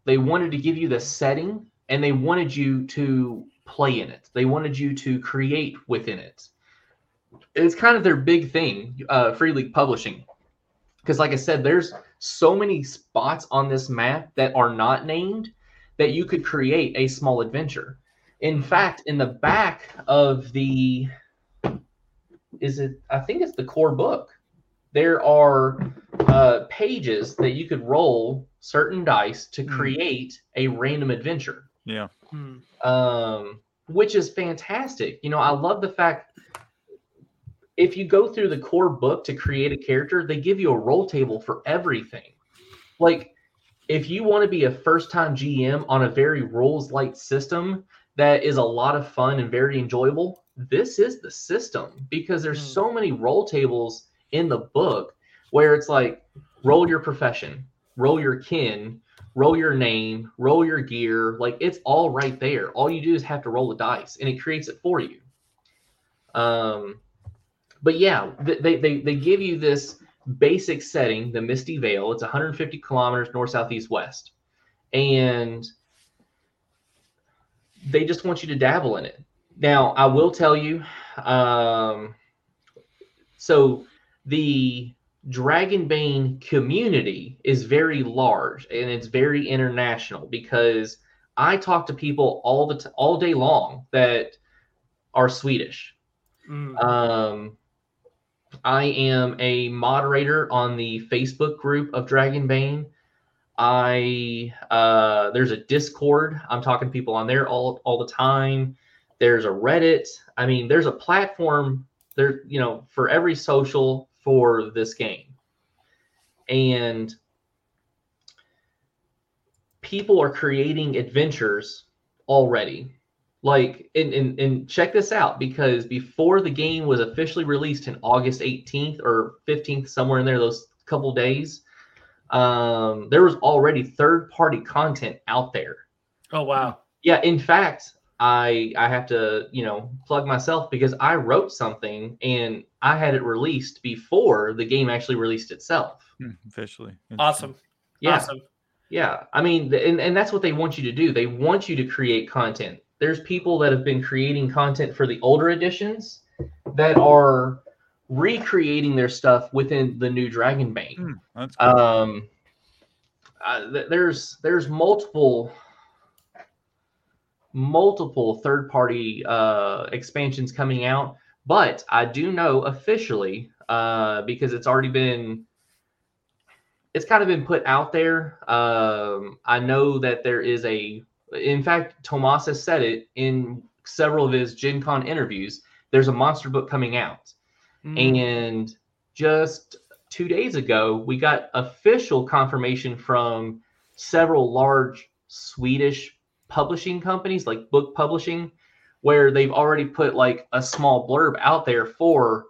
They wanted to give you the setting, and they wanted you to play in it. They wanted you to create within it. It's kind of their big thing, uh, Free League Publishing, because like I said, there's so many spots on this map that are not named that you could create a small adventure. In fact, in the back of the is it I think it's the core book. There are uh, pages that you could roll certain dice to Hmm. create a random adventure Yeah. Hmm. um, which is fantastic. You know, I love the fact if you go through the core book to create a character, they give you a roll table for everything. Like, if you want to be a first time GM on a very rules light system that is a lot of fun and very enjoyable, this is the system because there's Hmm. so many roll tables in the book where it's like roll your profession, roll your kin, roll your name, roll your gear. Like it's all right there. All you do is have to roll the dice, and it creates it for you. Um, but yeah, they they they give you this basic setting, the Misty Vale. It's 150 kilometers north, south, east, west, and they just want you to dabble in it. Now, I will tell you, um, so the Dragonbane community is very large and it's very international because I talk to people all the t- all day long that are Swedish. Mm. Um, I am a moderator on the Facebook group of Dragonbane. I uh, there's a Discord. I'm talking to people on there all all the time. There's a Reddit. I mean, there's a platform there, you know, for every social for this game. And people are creating adventures already. Like, and, and, and check this out because before the game was officially released in August 18th or 15th, somewhere in there, those couple days, um, there was already third party content out there. Oh wow. Yeah, in fact, I I have to, you know, plug myself because I wrote something and I had it released before the game actually released itself. Hmm, Officially. Awesome. Yeah. Awesome. Yeah. I mean, and, and that's what they want you to do. They want you to create content. There's people that have been creating content for the older editions that are recreating their stuff within the new Dragonbane. Hmm, That's cool. Um, uh, th- there's there's multiple multiple third party uh, expansions coming out, but I do know officially uh, because it's already been it's kind of been put out there. Um, I know that there is a in fact Tomas has said it in several of his Gen Con interviews. There's a monster book coming out. Mm. And just two days ago, we got official confirmation from several large Swedish publishing companies, like book publishing, where they've already put like a small blurb out there for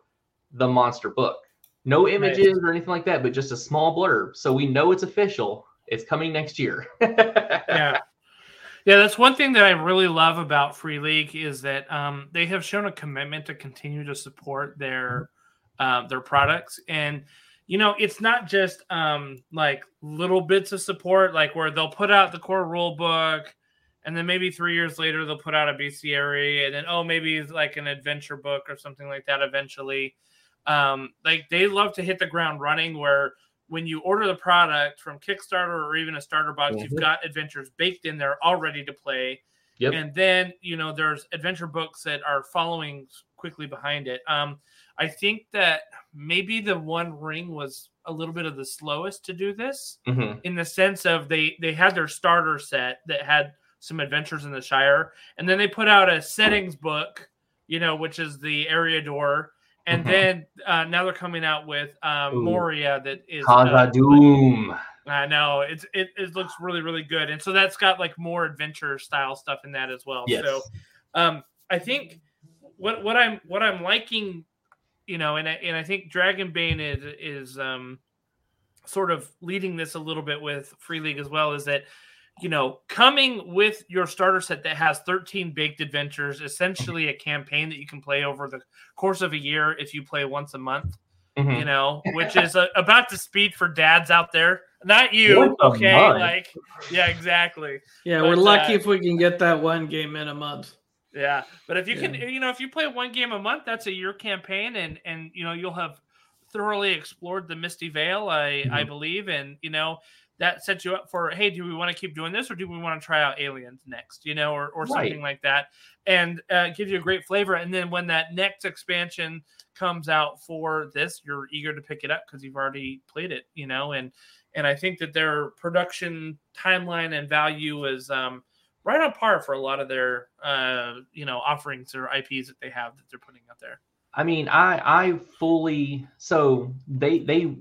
the monster book. No images or anything like that, but just a small blurb. So we know it's official. It's coming next year. yeah. Yeah, that's one thing that I really love about Free League is that um, they have shown a commitment to continue to support their uh, their products, and you know, it's not just um, like little bits of support, like where they'll put out the core rule book, and then maybe three years later they'll put out a bestiary, and then oh, maybe like an adventure book or something like that eventually. Um, like they love to hit the ground running where when you order the product from Kickstarter or even a starter box, mm-hmm. you've got adventures baked in there all ready to play. Yep. And then, you know, there's adventure books that are following quickly behind it. Um, I think that maybe the One Ring was a little bit of the slowest to do this mm-hmm. in the sense of they they had their starter set that had some adventures in the Shire, and then they put out a settings book, you know, which is the Eriador and mm-hmm. then uh, now they're coming out with um, Moria that is uh, Doom. I know it's it, it looks really really good, and so that's got like more adventure style stuff in that as well. Yes. So, um, I think what what I'm what I'm liking, you know, and I, and I think Dragonbane is is um, sort of leading this a little bit with Free League as well. Is that you know, coming with your starter set that has 13 baked adventures, essentially a campaign that you can play over the course of a year if you play once a month, mm-hmm. you know, which is a, about the speed for dads out there. Not you, okay? Like, yeah, exactly. Yeah, but, we're lucky uh, if we can get that one game in a month. Yeah, but if you yeah. can, you know, if you play one game a month, that's a year campaign, and and you know you'll have thoroughly explored the Misty Vale, I mm-hmm. I believe, and you know that sets you up for hey do we want to keep doing this or do we want to try out aliens next you know or, or something like that and uh, gives you a great flavor and then when that next expansion comes out for this you're eager to pick it up because you've already played it you know and and i think that their production timeline and value is um, right on par for a lot of their uh, you know offerings or ips that they have that they're putting out there. I mean i i fully so they they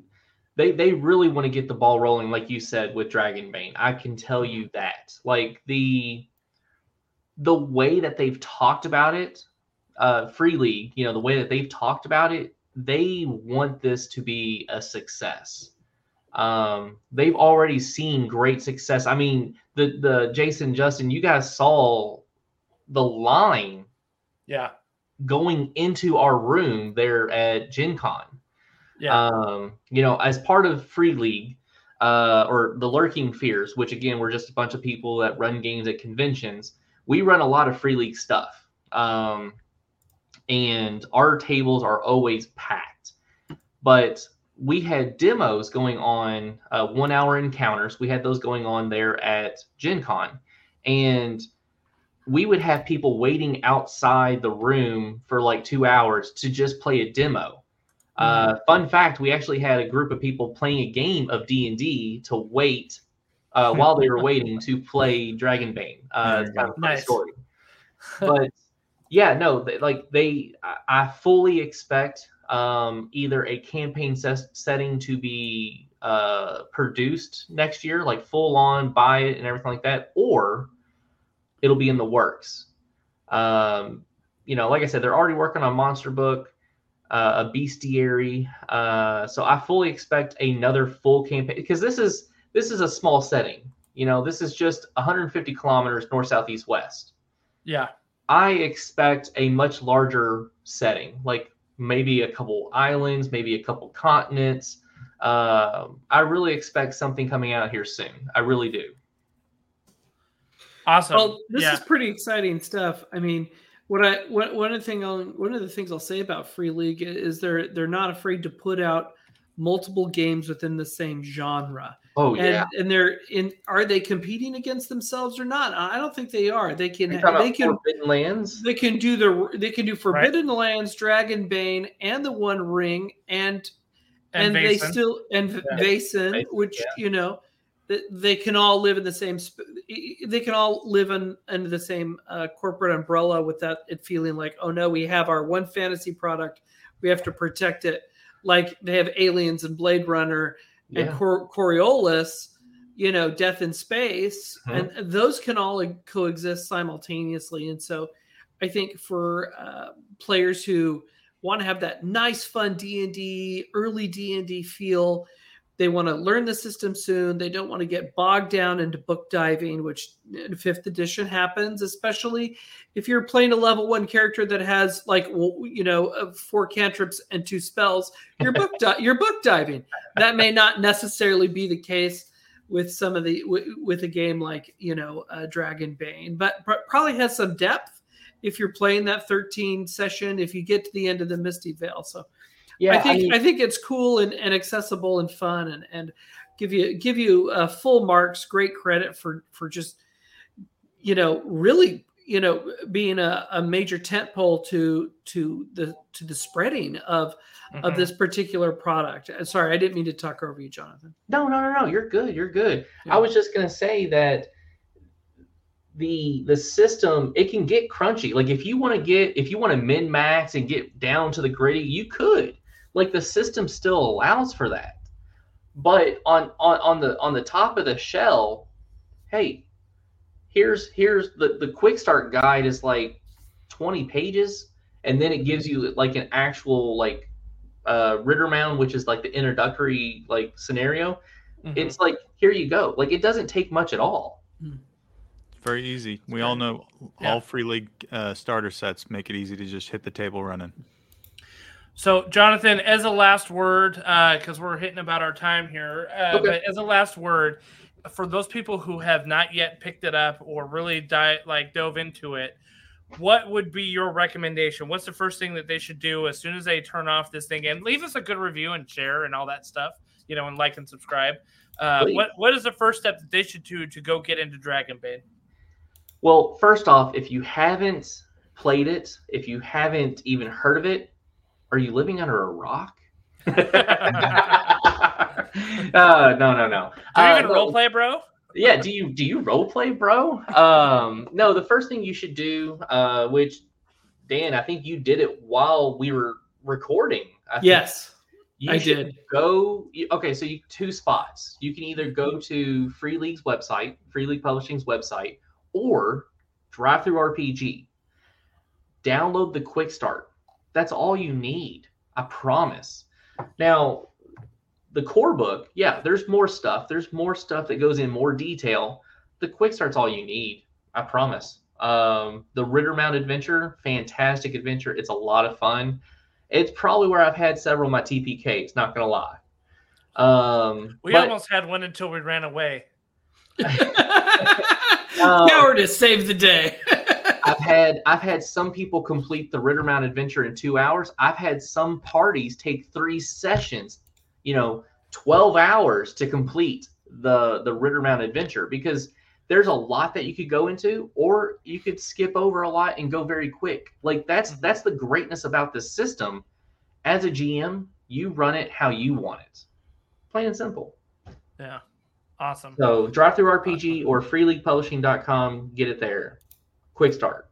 they they really want to get the ball rolling, like you said with Dragonbane. I can tell you that. Like the the way that they've talked about it, uh, Free League, you know, the way that they've talked about it, they want this to be a success. Um, they've already seen great success. I mean, the the Jason Justin, you guys saw the line, yeah, going into our room there at Gen Con. Yeah. Um, you know, as part of Free League, uh, or the Lurking Fears, which again, we're just a bunch of people that run games at conventions. We run a lot of Free League stuff. Um, and our tables are always packed. But we had demos going on, uh, one hour encounters. We had those going on there at Gen Con. And we would have people waiting outside the room for like two hours to just play a demo. Uh, fun fact: We actually had a group of people playing a game of D and D to wait uh, while they were waiting to play Dragonbane. Uh, it's kind of a nice. story, but yeah, no, they, like they, I fully expect um, either a campaign ses- setting to be uh, produced next year, like full on, buy it and everything like that, or it'll be in the works. Um, you know, like I said, they're already working on Monster Book uh, a bestiary. Uh, so I fully expect another full campaign because this is this is a small setting. You know, this is just 150 kilometers north, south, east, west. Yeah. I expect a much larger setting, like maybe a couple islands, maybe a couple continents. Uh, I really expect something coming out here soon. I really do. Awesome. Well, this yeah. is pretty exciting stuff. I mean, what I what, one of the thing I'll, one of the things I'll say about Free League is they're they're not afraid to put out multiple games within the same genre. Oh and, yeah, and they're in. Are they competing against themselves or not? I don't think they are. They can. They can. Forbidden Lands. They can do the. They can do Forbidden right. Lands, Dragonbane, and the One Ring, and and, and they still and yeah. Vaesen, which yeah. you know they can all live in the same they can all live in under the same uh, corporate umbrella without it feeling like oh no we have our one fantasy product we have to protect it like they have aliens and blade runner yeah. and Cor- coriolis you know, Death in Space, Mhm. and those can all coexist simultaneously. And so, I think for uh, players who want to have that nice, fun D and D, early D and D feel, they want to learn the system soon. They don't want to get bogged down into book diving, which in fifth edition happens, especially if you're playing a level one character that has like you know uh, four cantrips and two spells. You're book di- you're book diving. That may not necessarily be the case with some of the w- with a game like you know uh, Dragonbane, but pr- probably has some depth if you're playing that 13 session. If you get to the end of the Misty Vale, so Yeah, I think I, mean, think it's cool and, and accessible and fun and and give you give you uh, full marks, great credit for for just you know really you know being a, a major tentpole to to the to the spreading of of Mhm. this particular product. Uh, Sorry, I didn't mean to talk over you, Jonathan. no, no, no, no. You're good. You're good. Yeah. I was just gonna say that the the system it can get crunchy. Like if you want to get if you want to min max and get down to the gritty, you could. Like the system still allows for that. But on on on the on the top of the shell, hey, here's here's the the quick start guide is like 20 pages and then it gives you like an actual like uh Riddermound which is like the introductory like scenario Mhm. it's like here you go like it doesn't take much at all It's very easy. We all know Yeah. all free league uh, starter sets make it easy to just hit the table running. So, Jonathan, as a last word, because we're hitting about our time here, uh, Okay. but as a last word, for those people who have not yet picked it up or really di- like dove into it, what would be your recommendation? What's the first thing that they should do as soon as they turn off this thing and leave us a good review and share and all that stuff, you know, and like and subscribe? Uh, what what is the first step that they should do to go get into Dragonbane? well first off if you haven't played it if you haven't even heard of it are you living under a rock? Uh, no no no. Do you Uh, even role play, bro? yeah do you do you role play bro? Um no the first thing you should do uh which dan i think you did it while we were recording I think. Yes, you I did. go okay so you two spots. You can either go to free league's website free league publishing's website or DriveThruRPG download the quick start that's all you need i promise now the core book yeah there's more stuff there's more stuff that goes in more detail the quick start's all you need i promise um, the Riddermound adventure fantastic adventure it's a lot of fun it's probably where I've had several of my TPKs, not gonna lie. Um, We but, almost had one until we ran away. cowardice saved the day. I've had I've had some people complete the Riddermound adventure in two hours. I've had some parties take three sessions, you know, twelve hours to complete the the Riddermound adventure because there's a lot that you could go into, or you could skip over a lot and go very quick. Like that's Mhm. that's the greatness about this system. As a GM, you run it how you want it, plain and simple. Yeah, awesome. So DriveThruRPG or freeleaguepublishing.com, get it there. Quick start.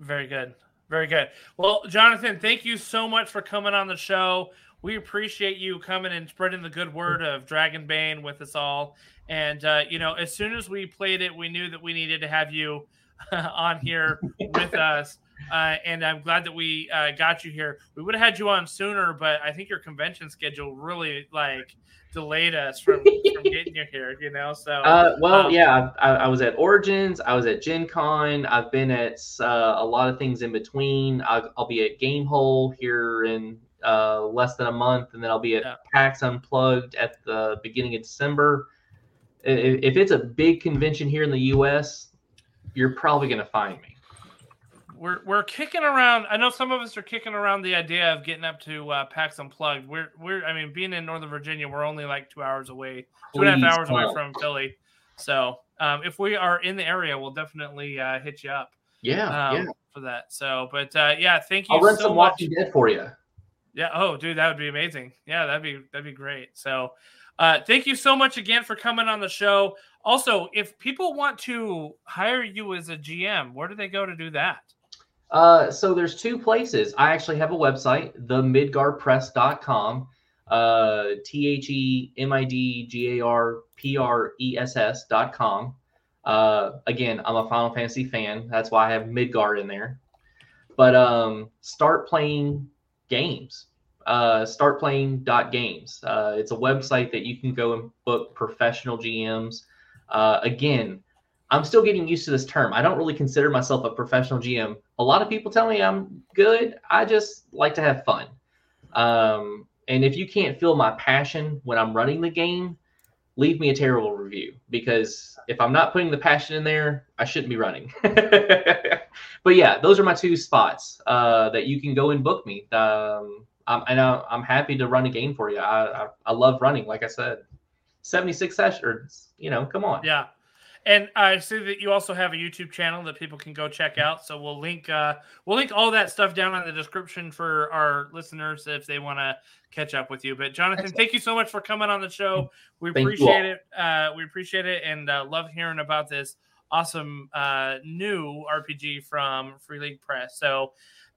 Very good. Very good. Well, Jonathan, thank you so much for coming on the show. We appreciate you coming and spreading the good word of Dragonbane with us all. And, uh, you know, as soon as we played it, we knew that we needed to have you on here with us. Uh, and I'm glad that we uh, got you here. We would have had you on sooner, but I think your convention schedule really like delayed us from, from getting you here, you know? So, Uh, well, Um, yeah, I, I was at Origins. I was at Gen Con. I've been at uh, a lot of things in between. I'll, I'll be at Gamehole here in uh, less than a month, and then I'll be at Yeah. PAX Unplugged at the beginning of December. If it's a big convention here in the U.S., you're probably going to find me. We're we're kicking around. I know some of us are kicking around the idea of getting up to uh, PAX Unplugged. We're we're I mean, being in Northern Virginia, we're only like two hours away, two and a half hours away from Philly. So um, if we are in the area, we'll definitely uh, hit you up Yeah, um, yeah. for that. So, but uh, yeah, thank you I'll run so some much. Walking Dead for you. Yeah. Oh, dude, that would be amazing. Yeah, that'd be that'd be great. So, uh, thank you so much again for coming on the show. Also, if people want to hire you as a GM, where do they go to do that? Uh, so there's two places. I actually have a website, themidgarpress.com. uh, T H E M I D G A R P R E S S dot com. Uh, again, I'm a Final Fantasy fan. That's why I have Midgar in there. But um, start playing games. Uh, start playing dot games. Uh, it's a website that you can go and book professional GMs. Uh, again, I'm still getting used to this term. I don't really consider myself a professional GM. A lot of people tell me I'm good. I just like to have fun. Um, and if you can't feel my passion when I'm running the game, leave me a terrible review because if I'm not putting the passion in there, I shouldn't be running. but yeah, those are my two spots uh, that you can go and book me. Um, I'm, and I'm happy to run a game for you. I, I, I love running, like I said. 76 sessions, you know, come on. Yeah. And I see that you also have a YouTube channel that people can go check out. So we'll link uh, we'll link all that stuff down in the description for our listeners if they want to catch up with you. But Jonathan, Excellent. thank you so much for coming on the show. We Thank appreciate it. Uh, we appreciate it and uh, love hearing about this awesome uh, new RPG from Free League Press. So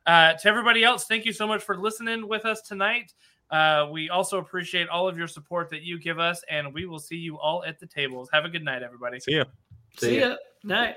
uh, to everybody else, thank you so much for listening with us tonight. Uh, we also appreciate all of your support that you give us, and we will see you all at the tables. Have a good night, everybody. See ya. See See ya. ya. Night.